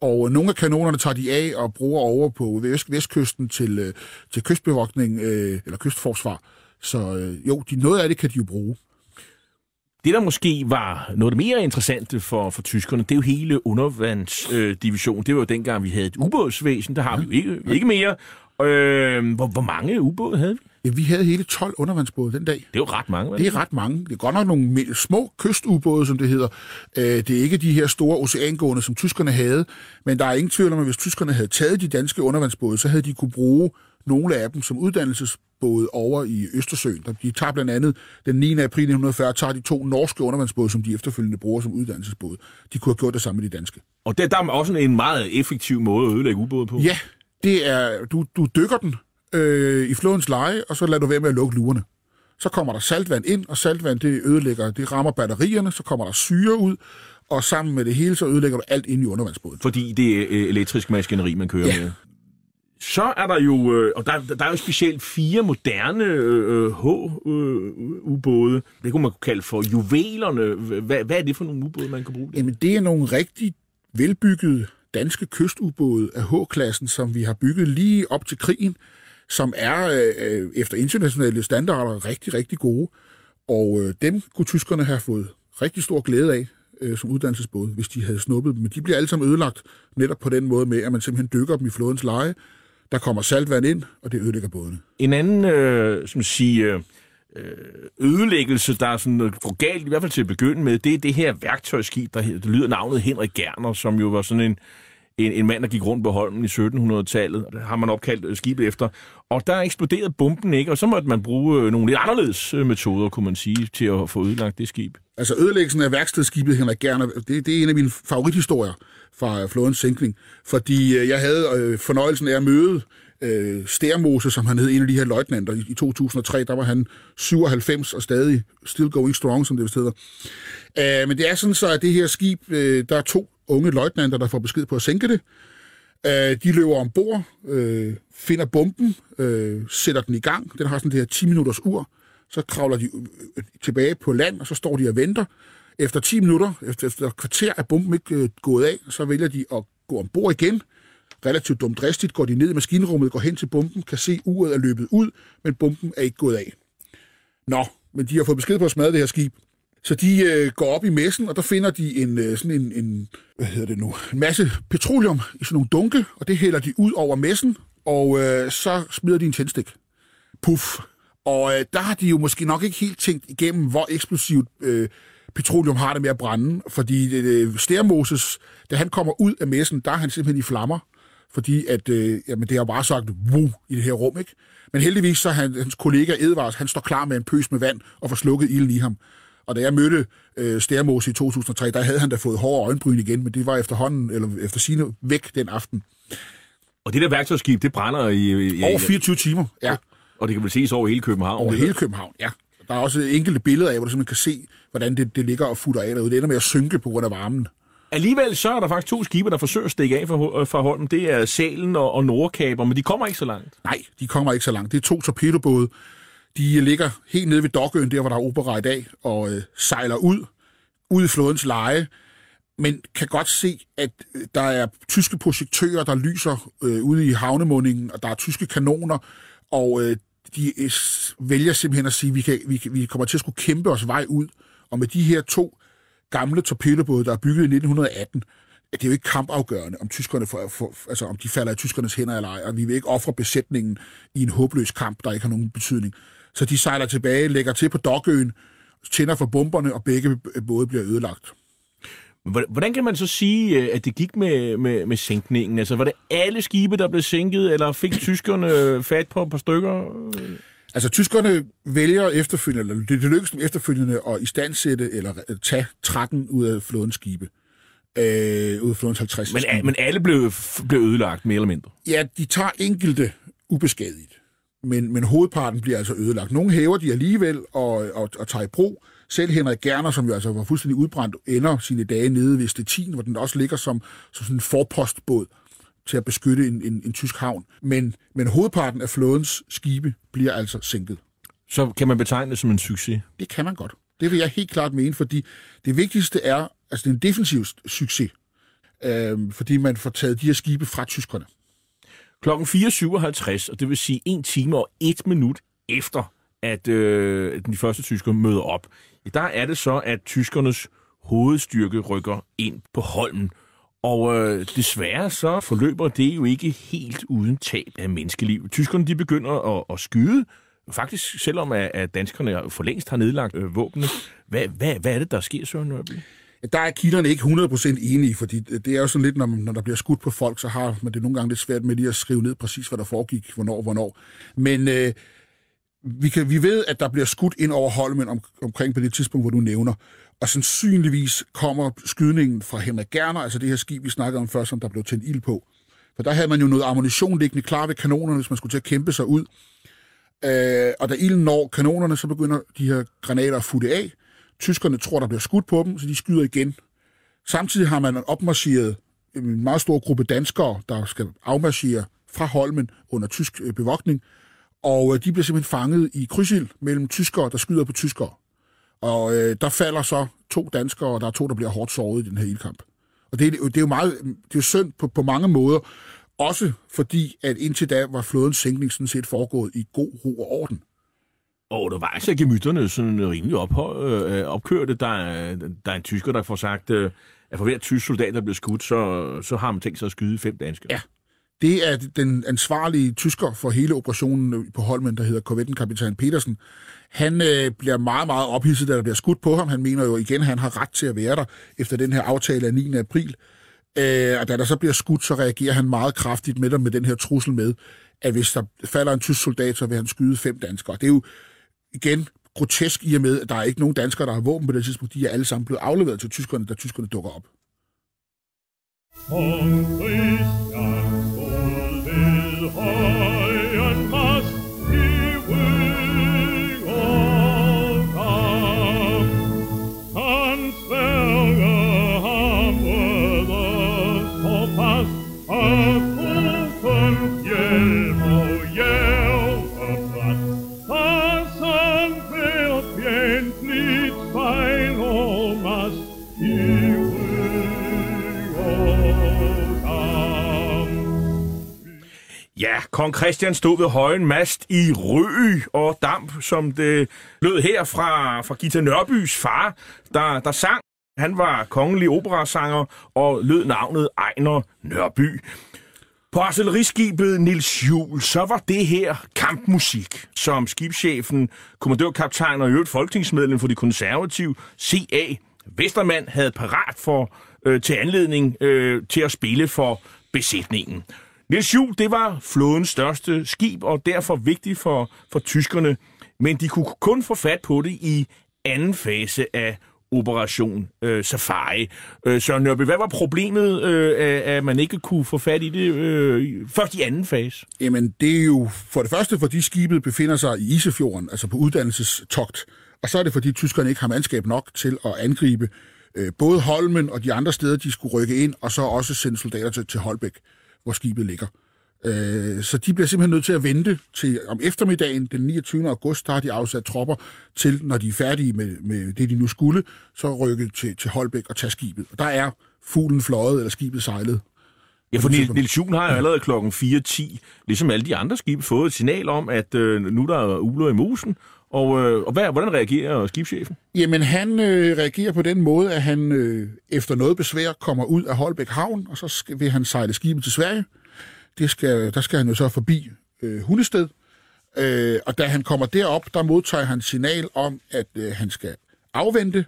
Og nogle af kanonerne tager de af og bruger over på vest, vestkysten til, øh, til kystbevogtning, øh, eller kystforsvar. Så øh, jo, de, noget af det kan de jo bruge. Det, der måske var noget mere interessante for, for tyskerne, det er jo hele undervandsdivision. Øh, det var jo dengang, vi havde et ubådsvæsen. Der har vi jo ikke, ikke mere. Øh, hvor, hvor mange ubåde havde vi? Ja, vi havde hele 12 undervandsbåde den dag. Det er jo ret mange. vel? Det er ret mange. Det er godt nok nogle små kystubåde, som det hedder. Øh, Det er ikke de her store oceangående, som tyskerne havde. Men der er ingen tvivl om, at hvis tyskerne havde taget de danske undervandsbåde, så havde de kunne bruge nogle af dem som uddannelsesbåde over i Østersøen. De tager blandt andet den 9. april 1940, tager de to norske undervandsbåde, som de efterfølgende bruger som uddannelsesbåde. De kunne have gjort det samme med de danske. Og der, der er også en meget effektiv måde at ødelægge ubåde på. Ja, det er, du, du dykker den øh, i flodens leje, og så lader du være med at lukke lurerne. Så kommer der saltvand ind, og saltvand det ødelægger, det rammer batterierne, så kommer der syre ud, og sammen med det hele, så ødelægger du alt ind i undervandsbåden. Fordi det er øh, elektrisk maskineri, man kører Ja. med. Så er der jo, øh, og der, der er jo specielt fire moderne øh, H-ubåde. Det kunne man kalde for juvelerne. Hvad, hvad er det for nogle ubåde, man kan bruge? Der? Jamen, det er nogle rigtig velbyggede danske kystubåde af H-klassen, som vi har bygget lige op til krigen, som er øh, efter internationale standarder rigtig, rigtig gode. Og øh, dem kunne tyskerne have fået rigtig stor glæde af øh, som uddannelsesbåde, hvis de havde snuppet dem. Men de bliver alle sammen ødelagt netop på den måde med, at man simpelthen dykker dem i flodens leje. Der kommer saltvand ind, og det ødelægger bådene. En anden, øh, som siger, øh, ødelæggelse, der er sådan, øh, går galt, i hvert fald til at begynde med, det er det her værktøjskib, der hedder, det lyder navnet Henrik Gerner, som jo var sådan en, en, en mand, der gik rundt på Holmen i 1700-tallet. Har man opkaldt øh, skibet efter. Og der eksploderede bomben ikke, og så måtte man bruge øh, nogle lidt anderledes øh, metoder, kunne man sige, til at få ødelagt det skib. Altså ødelæggelsen af værkstedsskibet Henrik Gerner, det, det er en af mine favorithistorier fra flådens sænkning. Fordi jeg havde øh, fornøjelsen af at møde øh, Stærmose, som han hed, en af de her løjtnanter. I, I 2003, der var han 97 og stadig still going strong, som det vist hedder. Øh, men det er sådan så, at det her skib, øh, der er to unge løjtnanter, der får besked på at sænke det. Øh, de løber ombord, øh, finder bomben, øh, sætter den i gang. Den har sådan det her 10 minutters ur. Så kravler de øh, tilbage på land, og så står de og venter. Efter 10 minutter, efter, efter et kvarter, er bomben ikke øh, gået af. Så vælger de at gå ombord igen. Relativt dumdristigt går de ned i maskinrummet, går hen til bomben, kan se uret er løbet ud, men bomben er ikke gået af. Nå, men de har fået besked på at smadre det her skib. Så de øh, går op i messen, og der finder de en, øh, sådan en, en, hvad hedder det nu, en masse petroleum i sådan nogle dunke, og det hælder de ud over messen, og øh, så smider de en tændstik. Puff. Og øh, der har de jo måske nok ikke helt tænkt igennem, hvor eksplosivt øh, petroleum har det med at brænde, fordi øh, Stermoses, da han kommer ud af messen, der er han simpelthen i flammer, fordi at, øh, jamen, det har bare sagt, wow, i det her rum, ikke? Men heldigvis så er han, hans kollega Edvars, han står klar med en pøs med vand og får slukket ilden i ham. Og da jeg mødte øh, Stærmose i 2003, der havde han da fået hårde øjenbryn igen, men det var efterhånden, eller efter sine væk den aften. Og det der værktøjsskib, det brænder i... i Over 24 timer, ja. Og det kan vel ses over hele København. Over hele København, ja. Der er også enkelte billeder af, hvor du simpelthen kan se, hvordan det, det ligger og futter af derude. Det ender med at synke på grund af varmen. Alligevel så er der faktisk to skibe, der forsøger at stikke af fra, fra Holmen. Det er Salen og, og Nordkaber, men de kommer ikke så langt. Nej, de kommer ikke så langt. Det er to torpedobåde. De ligger helt nede ved Dokøen, der hvor der er opera i dag, og øh, sejler ud, ud i flodens leje, men kan godt se, at øh, der er tyske projektører, der lyser øh, ude i havnemundingen, og der er tyske kanoner, og øh, de øh, vælger simpelthen at sige, at vi, kan, vi, vi kommer til at skulle kæmpe os vej ud. Og med de her to gamle torpedobåde, der er bygget i 1918, at det er jo ikke kampafgørende, om, tyskerne får, for, altså om de falder i tyskernes hænder eller ej, og vi vil ikke ofre besætningen i en håbløs kamp, der ikke har nogen betydning. Så de sejler tilbage, lægger til på Dokøen, tænder for bomberne, og begge både bliver ødelagt. Hvordan kan man så sige, øh, at det gik med, med, med sænkningen? Altså, var det alle skibe, der blev sænket, eller fik tyskerne fat på et par stykker? Altså, tyskerne vælger efterfølgende, eller det, lykkes dem efterfølgende at istandsætte eller øh, tage 13 ud af flådens skibe. Øh, ud af flådens 50 Men, skibe. men alle blev, blev ødelagt, mere eller mindre. Ja, de tager enkelte ubeskadiget, men, men hovedparten bliver altså ødelagt. Nogle hæver de alligevel og, og, og tager i brug, Selv Henrik Gerner, som jo altså var fuldstændig udbrændt, ender sine dage nede ved Stettin, hvor den også ligger som, som sådan en forpostbåd til at beskytte en, en, en tysk havn. Men, men hovedparten af flådens skibe bliver altså sænket. Så kan man betegne det som en succes? Det kan man godt. Det vil jeg helt klart mene, fordi det vigtigste er, altså det er en defensiv succes, øh, fordi man får taget de her skibe fra tyskerne. Klokken 4.57, og det vil sige en time og et minut efter, at øh, de første tyskere møder op, der er det så, at tyskernes hovedstyrke rykker ind på Holmen. Og øh, desværre så forløber det jo ikke helt uden tab af menneskeliv. Tyskerne de begynder at, at skyde, faktisk selvom at, at danskerne for længst har nedlagt øh, våbnene. Hvad, hvad, hvad er det, der sker, Søren Nørby? Der er kilderne ikke 100% enige, fordi det er jo sådan lidt, når, man, når der bliver skudt på folk, så har man det nogle gange lidt svært med lige at skrive ned præcis, hvad der foregik, hvornår, hvornår. Men øh, vi, kan, vi ved, at der bliver skudt ind over Holmen om, omkring på det tidspunkt, hvor du nævner. Og sandsynligvis kommer skydningen fra Henrik Gerner, altså det her skib, vi snakkede om før, som der blev tændt ild på. For der havde man jo noget ammunition liggende klar ved kanonerne, hvis man skulle til at kæmpe sig ud. Øh, og da ilden når kanonerne, så begynder de her granater at futte af. Tyskerne tror, der bliver skudt på dem, så de skyder igen. Samtidig har man opmarcheret en meget stor gruppe danskere, der skal afmarchere fra Holmen under tysk øh, bevogtning. Og øh, de bliver simpelthen fanget i krydsild mellem tyskere, der skyder på tyskere. Og øh, der falder så to danskere, og der er to, der bliver hårdt såret i den her ildkamp. Og det, er, det er jo meget, det er jo synd på, på mange måder, også fordi, at indtil da var flådens sænkning sådan set foregået i god ro og orden. Og undervejs er gemytterne sådan rimelig op, øh, øh, opkørte. Der er, der er en tysker, der får sagt, øh, at for hver tysk soldat, der bliver skudt, så, så har man tænkt sig at skyde fem danskere. Ja, det er den ansvarlige tysker for hele operationen på Holmen, der hedder korvetten kapitan Petersen. Han øh, bliver meget, meget ophidset, da der bliver skudt på ham. Han mener jo igen, at han har ret til at være der efter den her aftale af 9. april. Øh, og da der så bliver skudt, så reagerer han meget kraftigt med, med den her trussel med, at hvis der falder en tysk soldat, så vil han skyde fem danskere. Det er jo igen grotesk i og med, at der er ikke nogen danskere, der har våben på det tidspunkt. De er alle sammen blevet afleveret til tyskerne, da tyskerne dukker op. Von Christian will Ja, kong Christian stod ved højen mast i røg og damp, som det lød her fra, fra Gita Nørbys far, der, der sang. Han var kongelig operasanger og lød navnet Ejner Nørby. På artilleriskibet Nils Juhl, så var det her kampmusik, som skibschefen, kommandørkaptajn og i øvrigt folketingsmedlem for de konservative, C.A. Vestermand, havde parat for øh, til anledning øh, til at spille for besætningen. Niels Juhl, det var flådens største skib, og derfor vigtigt for, for tyskerne, men de kunne kun få fat på det i anden fase af Operation øh, Safari. Øh, Søren Nørby, hvad var problemet, øh, at, man ikke kunne få fat i det øh, først i anden fase? Jamen, det er jo for det første, fordi skibet befinder sig i Isefjorden, altså på uddannelsestogt. Og så er det, fordi tyskerne ikke har mandskab nok til at angribe øh, både Holmen og de andre steder, de skulle rykke ind, og så også sende soldater til, til Holbæk, skibet ligger. Øh, så de bliver simpelthen nødt til at vente til om eftermiddagen, den 29. august, der har de afsat tropper til, når de er færdige med, med det, de nu skulle, så rykke til, til Holbæk og tage skibet. Og der er fuglen fløjet, eller skibet sejlet. Ja, for Niels, Niels Juhl har jo allerede klokken 4.10, ligesom alle de andre skibe, fået et signal om, at øh, nu der er uler i musen. Og, øh, og hvad, hvordan reagerer skibschefen? Jamen, han øh, reagerer på den måde, at han øh, efter noget besvær kommer ud af Holbæk Havn, og så skal, vil han sejle skibet til Sverige. Det skal, der skal han jo så forbi øh, Hundested. Øh, og da han kommer derop, der modtager han signal om, at øh, han skal afvente,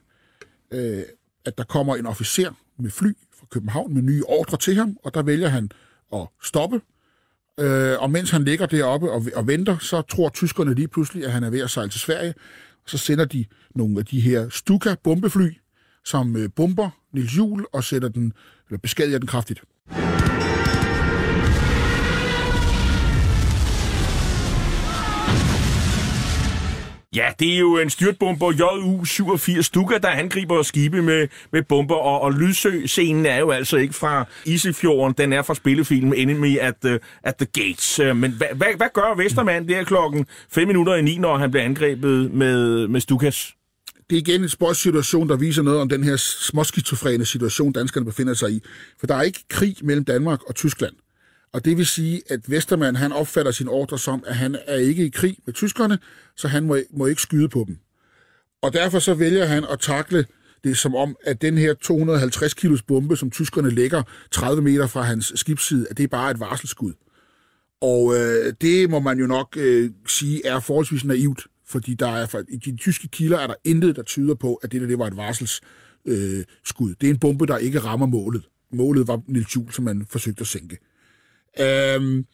øh, at der kommer en officer med fly fra København med nye ordre til ham, og der vælger han at stoppe. Øh, og mens han ligger deroppe og, og venter, så tror tyskerne lige pludselig, at han er ved at sejle til Sverige. Og så sender de nogle af de her Stuka-bombefly, som øh, bomber Nils Jul og sætter den, eller beskadiger den kraftigt. Ja, det er jo en styrtbomber JU-87 Stuka, der angriber skibe med, med bomber, og, og Lydsø-scenen er jo altså ikke fra Isefjorden, den er fra spillefilmen Enemy at the, at the Gates. Øh, men hvad, hvad, hvad gør Vestermand der klokken 5 minutter i 9, når han bliver angrebet med, med Stukas? det er igen en sportssituation, der viser noget om den her småskizofrene situation, danskerne befinder sig i. For der er ikke krig mellem Danmark og Tyskland. Og det vil sige, at Vestermann han opfatter sin ordre som, at han er ikke i krig med tyskerne, så han må, må ikke skyde på dem. Og derfor så vælger han at takle det som om, at den her 250 kilos bombe, som tyskerne lægger 30 meter fra hans skibsside, at det er bare et varselskud. Og øh, det må man jo nok øh, sige er forholdsvis naivt, fordi der er, i de tyske kilder er der intet, der tyder på, at det der det var et varselsskud. Øh, skud. det er en bombe, der ikke rammer målet. Målet var Nils Juhl, som man forsøgte at sænke. Øhm,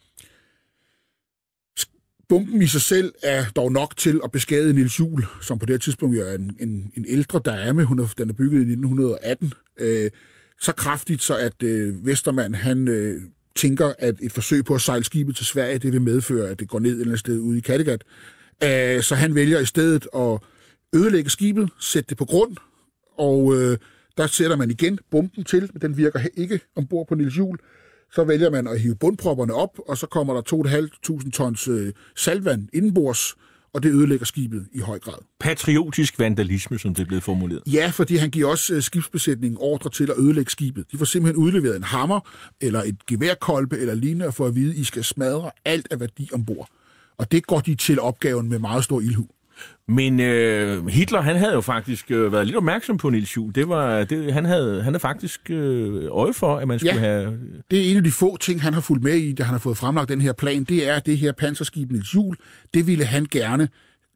bomben i sig selv er dog nok til at beskade Nils Jul, som på det her tidspunkt er en, en, en ældre dame. Hun er, den er bygget i 1918. Øh, så kraftigt, så at øh, Vestermand han øh, tænker, at et forsøg på at sejle skibet til Sverige, det vil medføre, at det går ned et eller andet sted ude i Kattegat. Øh, så han vælger i stedet at ødelægge skibet, sætte det på grund, og øh, der sætter man igen bomben til, men den virker ikke ombord på Nils Jul. Så vælger man at hive bundpropperne op, og så kommer der 2.500 tons øh, salvand indenbords, og det ødelægger skibet i høj grad. Patriotisk vandalisme, som det er blevet formuleret. Ja, fordi han giver også øh, skibsbesætningen ordre til at ødelægge skibet. De får simpelthen udleveret en hammer, eller et geværkolbe, eller lignende, for at vide, at I skal smadre alt af værdi ombord. Og det går de til opgaven med meget stor ildhu. Men øh, Hitler, han havde jo faktisk øh, været lidt opmærksom på Niels Juhl. Det var, det, han, havde, han havde faktisk øh, øje for, at man skulle Ja. have... Det er en af de få ting, han har fulgt med i, da han har fået fremlagt den her plan. Det er, at det her panserskib Niels Juhl, det ville han gerne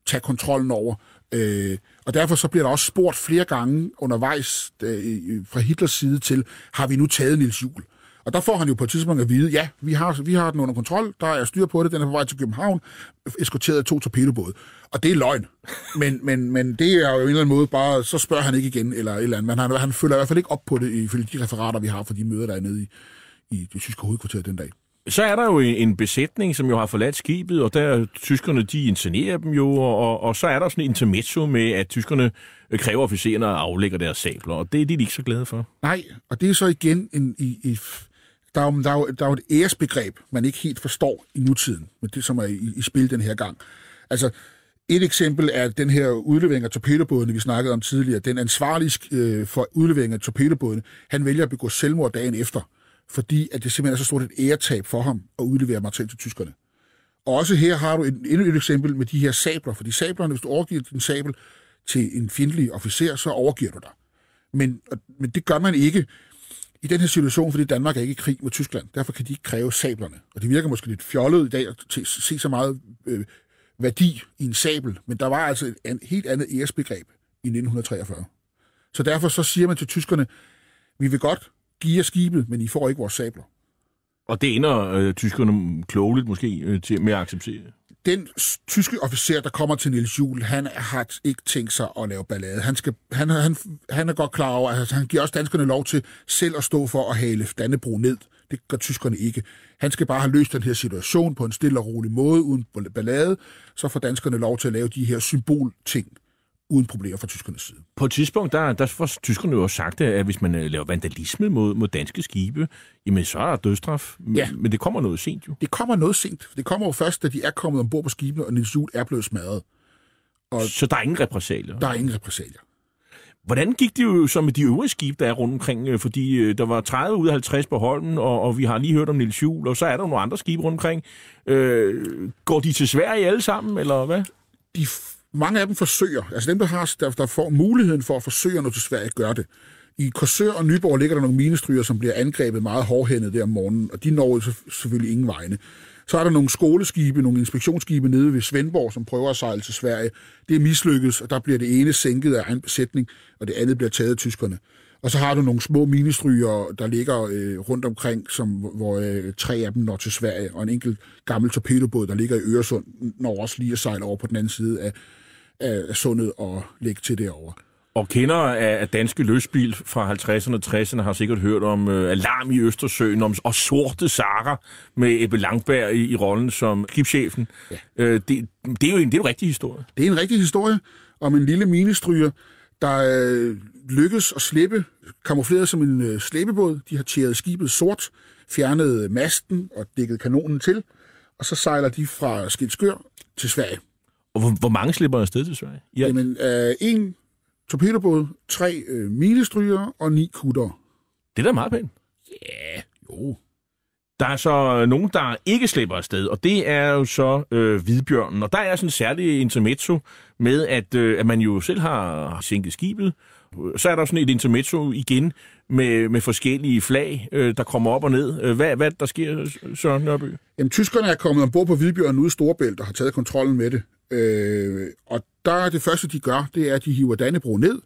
tage kontrollen over. Øh, og derfor så bliver der også spurgt flere gange undervejs øh, fra Hitlers side til, har vi nu taget Niels Juhl? Og der får han jo på et tidspunkt at vide, ja, vi har, vi har den under kontrol, der er styr på det, den er på vej til København, eskorteret af to torpedobåde. Og det er løgn. Men, men, men det er jo en eller anden måde bare, så spørger han ikke igen, eller et eller andet. Men han, han følger i hvert fald ikke op på det, ifølge de referater, vi har fra de møder, der er nede i, i det tyske hovedkvarter den dag. Så er der jo en, besætning, som jo har forladt skibet, og der tyskerne, de inscenerer dem jo, og, og, så er der sådan en intermezzo med, at tyskerne kræver officererne at aflægge deres sabler, og det er de ikke så glade for. Nej, og det er så igen en, i, i, der, er, jo- der, er, jo- der er jo et æresbegreb, man ikke helt forstår i nutiden, men det som er i, i spil den her gang. Altså, et eksempel er den her udlevering af torpedobådene, vi snakkede om tidligere. Den ansvarlige øh, for udlevering af torpedobådene, han vælger at begå selvmord dagen efter, fordi at det simpelthen er så stort et æretab for ham at udlevere materiel til tyskerne. Og også her har du et, endnu et eksempel med de her sabler, fordi sablerne, hvis du overgiver din sabel til en fjendtlig officer, så overgiver du dig. Men, og- men det gør man ikke i den her situation, fordi Danmark er ikke i krig med Tyskland. Derfor kan de ikke kræve sablerne. Og det virker måske lidt fjollet i dag at se så meget øh, værdi i en sabel, men der var altså et an, helt andet æresbegreb i 1943. Så derfor så siger man til tyskerne, vi vil godt give jer skibet, men I får ikke vores sabler. Og det ender øh, tyskerne klogeligt måske øh, til, med at acceptere. den tyske officer, der kommer til Niels Juhl, han har ikke tænkt sig at lave ballade. Han, skal, han, han, han er godt klar over, at han giver også danskerne lov til selv at stå for at hale Dannebro ned. Det gør tyskerne ikke. Han skal bare have løst den her situation på en stille og rolig måde, uden ballade. Så får danskerne lov til at lave de her symbolting, uden problemer fra tyskernes side. På et tidspunkt, der, der får tyskerne jo også sagt, at hvis man øh, laver vandalisme mod, mod danske skibe, jamen så er der dødstraf. Men, Ja. men det kommer noget sent jo. Det kommer noget sent. Det kommer jo først, da de er kommet ombord på skibene, og Niels Juhl er blevet smadret. Og Så der er ingen repressalier. der er ingen repressalier. Hvordan gik det jo så med de øvrige skibe, der er rundt omkring? Øh, fordi øh, der var 30 ud af 50 på Holmen, og, og vi har lige hørt om Nils Juhl, og så er der nogle andre skibe rundt omkring. Øh, går de til Sverige alle sammen, eller hvad? de, f- mange af dem forsøger, altså dem, der, har, der, der får muligheden for at forsøge noget til Sverige, gør det. I Korsør og Nyborg ligger der nogle minestryger, som bliver angrebet meget hårdhændet der om morgenen, og de når selvfølgelig ingen vegne. Så er der nogle skoleskibe, nogle inspektionsskibe nede ved Svendborg, som prøver at sejle til Sverige. Det er mislykket, og der bliver det ene sænket af egen besætning, og det andet bliver taget af tyskerne. Og så har du nogle små ministryger, der ligger øh, rundt omkring, som, hvor øh, tre af dem når til Sverige, og en enkelt gammel torpedobåd, der ligger i Øresund, når også lige at sejle over på den anden side af, af sundet og lægge til derovre. Og kender af, danske løsbil fra 50'erne og 60'erne har sikkert hørt om øh, Alarm i Østersøen om, og Sorte Sara med Ebbe Langberg i, i rollen som skibschefen. Ja. Øh, det, det, er jo en, det er jo en rigtig historie. Det er en rigtig historie om en lille minestryger, der øh, lykkes at slippe, kamufleret som en øh, slæbebåd. De har tjeret skibet sort, fjernet masten og dækket kanonen til, og så sejler de fra Skidskør til Sverige. Og hvor, hvor mange slipper afsted til Sverige? Ja. Jamen, øh, en torpedobåd, tre øh, minestryger og ni kutter. Det er da meget pænt. Ja, jo. Der er så nogen, der ikke slipper afsted, og det er jo så øh, hvidbjørnen. Og der er sådan en særlig intermezzo med, at, øh, at man jo selv har sænket skibet. Så er der sådan et intermezzo igen med, med forskellige flag, øh, der kommer op og ned. Øh, hvad, hvad der sker, Søren Nørby? Jamen, tyskerne er kommet ombord på Hvidbjørnen ude i Storebælt og har taget kontrollen med det. Øh, og der er det første, de gør, det er, at de hiver Dannebro ned,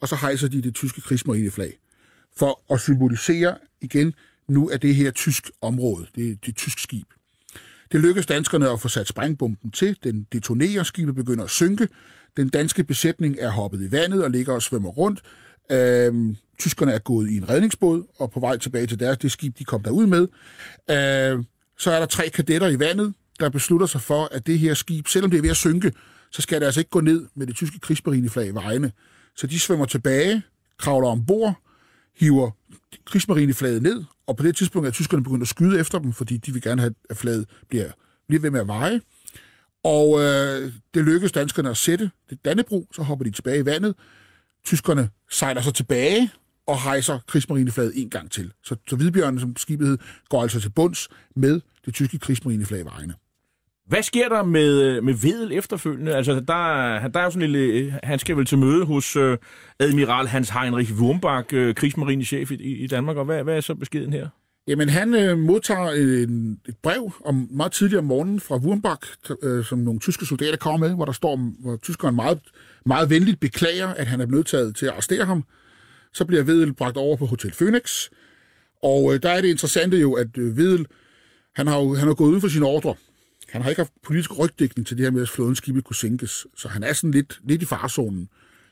og så hejser de det tyske krigsmarineflag. For at symbolisere igen, nu er det her tysk område, det er det tysk skib. Det lykkes danskerne at få sat sprængbomben til, den detonerer, skibet begynder at synke, den danske besætning er hoppet i vandet og ligger og svømmer rundt. Øhm, tyskerne er gået i en redningsbåd og på vej tilbage til deres, det skib, de kom derud med. Øhm, så er der tre kadetter i vandet, der beslutter sig for, at det her skib, selvom det er ved at synke, så skal det altså ikke gå ned med det tyske krigsmarineflag i vejene. Så de svømmer tilbage, kravler ombord, hiver krigsmarineflaget ned, og på det tidspunkt er tyskerne begyndt at skyde efter dem, fordi de vil gerne have, at flaget bliver, bliver ved med at veje. Og øh, det lykkes danskerne at sætte det Dannebro, så hopper de tilbage i vandet. Tyskerne sejler så tilbage og hejser krigsmarineflaget en gang til. Så, så Hvidbjørnen, som skibet hed, går altså til bunds med det tyske krigsmarineflag vejene. Hvad sker der med, øh, med Vedel efterfølgende? Altså, der, der er jo sådan en lille... Han skal vel til møde hos øh, admiral Hans Heinrich Wurmbach, øh, krigsmarinechef i, i Danmark, og hvad, hvad er så beskeden her? Jamen, han øh, modtager en, et brev om meget tidligere om morgenen fra Wurmbach, øh, som nogle tyske soldater kommer med, hvor der står, hvor tyskeren meget, meget venligt beklager, at han er blevet taget til at arrestere ham. Så bliver Vedel bragt over på Hotel Phoenix, og øh, der er det interessante jo, at øh, Vedel, han har jo han har gået ud for sine ordre. Han har ikke haft politisk rygdækning til det her med, at flådens skibe kunne sænkes, så han er sådan lidt, lidt i farzonen.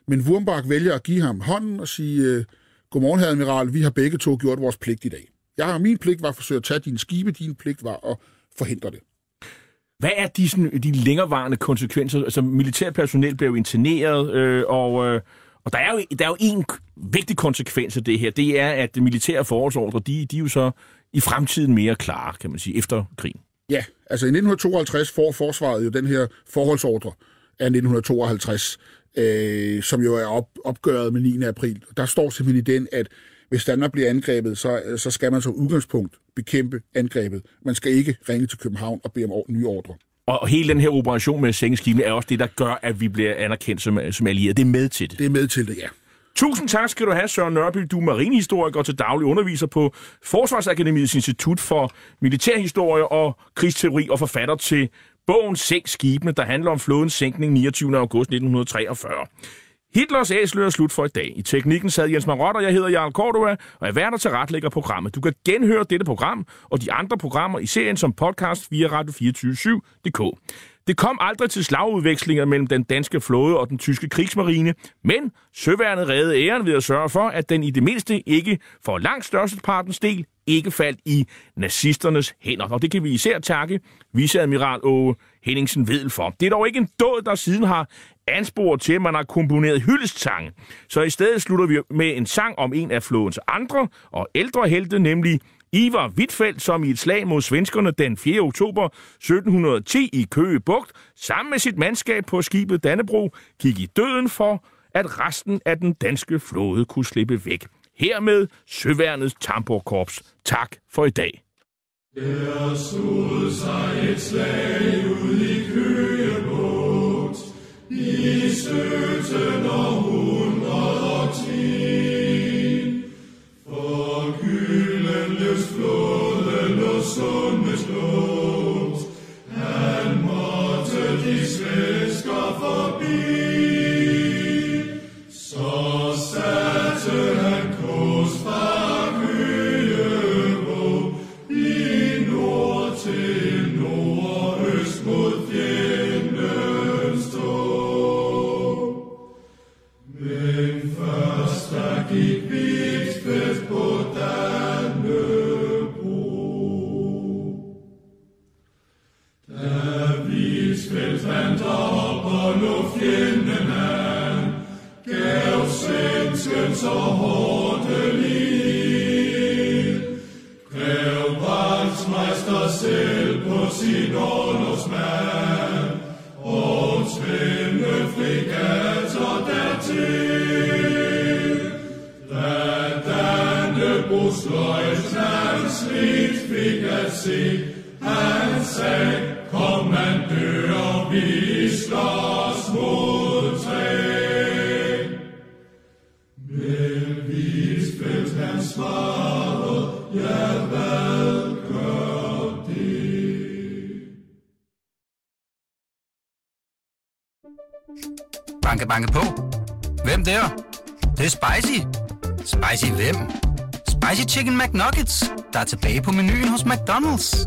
Men Wurmbach vælger at give ham hånden og sige, øh, godmorgen, herre admiral, vi har begge to gjort vores pligt i dag. Jeg har min pligt var at forsøge at tage dine skibe, din pligt var at forhindre det. Hvad er de, sådan, de længerevarende konsekvenser? Altså, militærpersonel bliver interneret, øh, og, øh, og der er, jo, der er jo en vigtig konsekvens af det her. Det er, at de militære forholdsordre, de, de er jo så i fremtiden mere klare, kan man sige, efter krigen. Ja, altså i 1952 får forsvaret jo den her forholdsordre af 1952, øh, som jo er op, opgøret med 9. april. Der står simpelthen i den, at hvis Danmark bliver angrebet, så, så skal man som udgangspunkt bekæmpe angrebet. Man skal ikke ringe til København og bede om nye ordre. Og hele den her operation med sænkeskibene er også det, der gør, at vi bliver anerkendt som, som allierede. Det er med til det. Det er med til det, ja. Tusind tak skal du have, Søren Nørby. Du er marinehistoriker og til daglig underviser på Forsvarsakademiets Institut for Militærhistorie og Krigsteori og forfatter til bogen Sænk skibene, der handler om flådens sænkning 29. august 1943. Hitlers æsler er slut for i dag. I teknikken sad Jens Marot, og jeg hedder Jarl Cordua, og jeg værter til retlægger programmet. Du kan genhøre dette program og de andre programmer i serien som podcast via radio247.dk. Det kom aldrig til slagudvekslinger mellem den danske flåde og den tyske krigsmarine, men søværnet redde æren ved at sørge for, at den i det mindste ikke for langt størstepartens del ikke faldt i nazisternes hænder. Og det kan vi især takke viceadmiral Åge Henningsen Vedel for. Det er dog ikke en død, der siden har ansporet til, at man har komponeret hyldestsange. Så i stedet slutter vi med en sang om en af flådens andre og ældre helte, nemlig Ivar Wittfeldt, som i et slag mod svenskerne den 4. oktober 1710 i Køge Bugt, sammen med sit mandskab på skibet Dannebro, gik i døden for, at resten af den danske flåde kunne slippe væk. Hermed Søværnets Tamborkorps. Tak for i dag. Der stod sig et slag ud i Køge Bugt, i 17 tilbage på menuen hos McDonald's.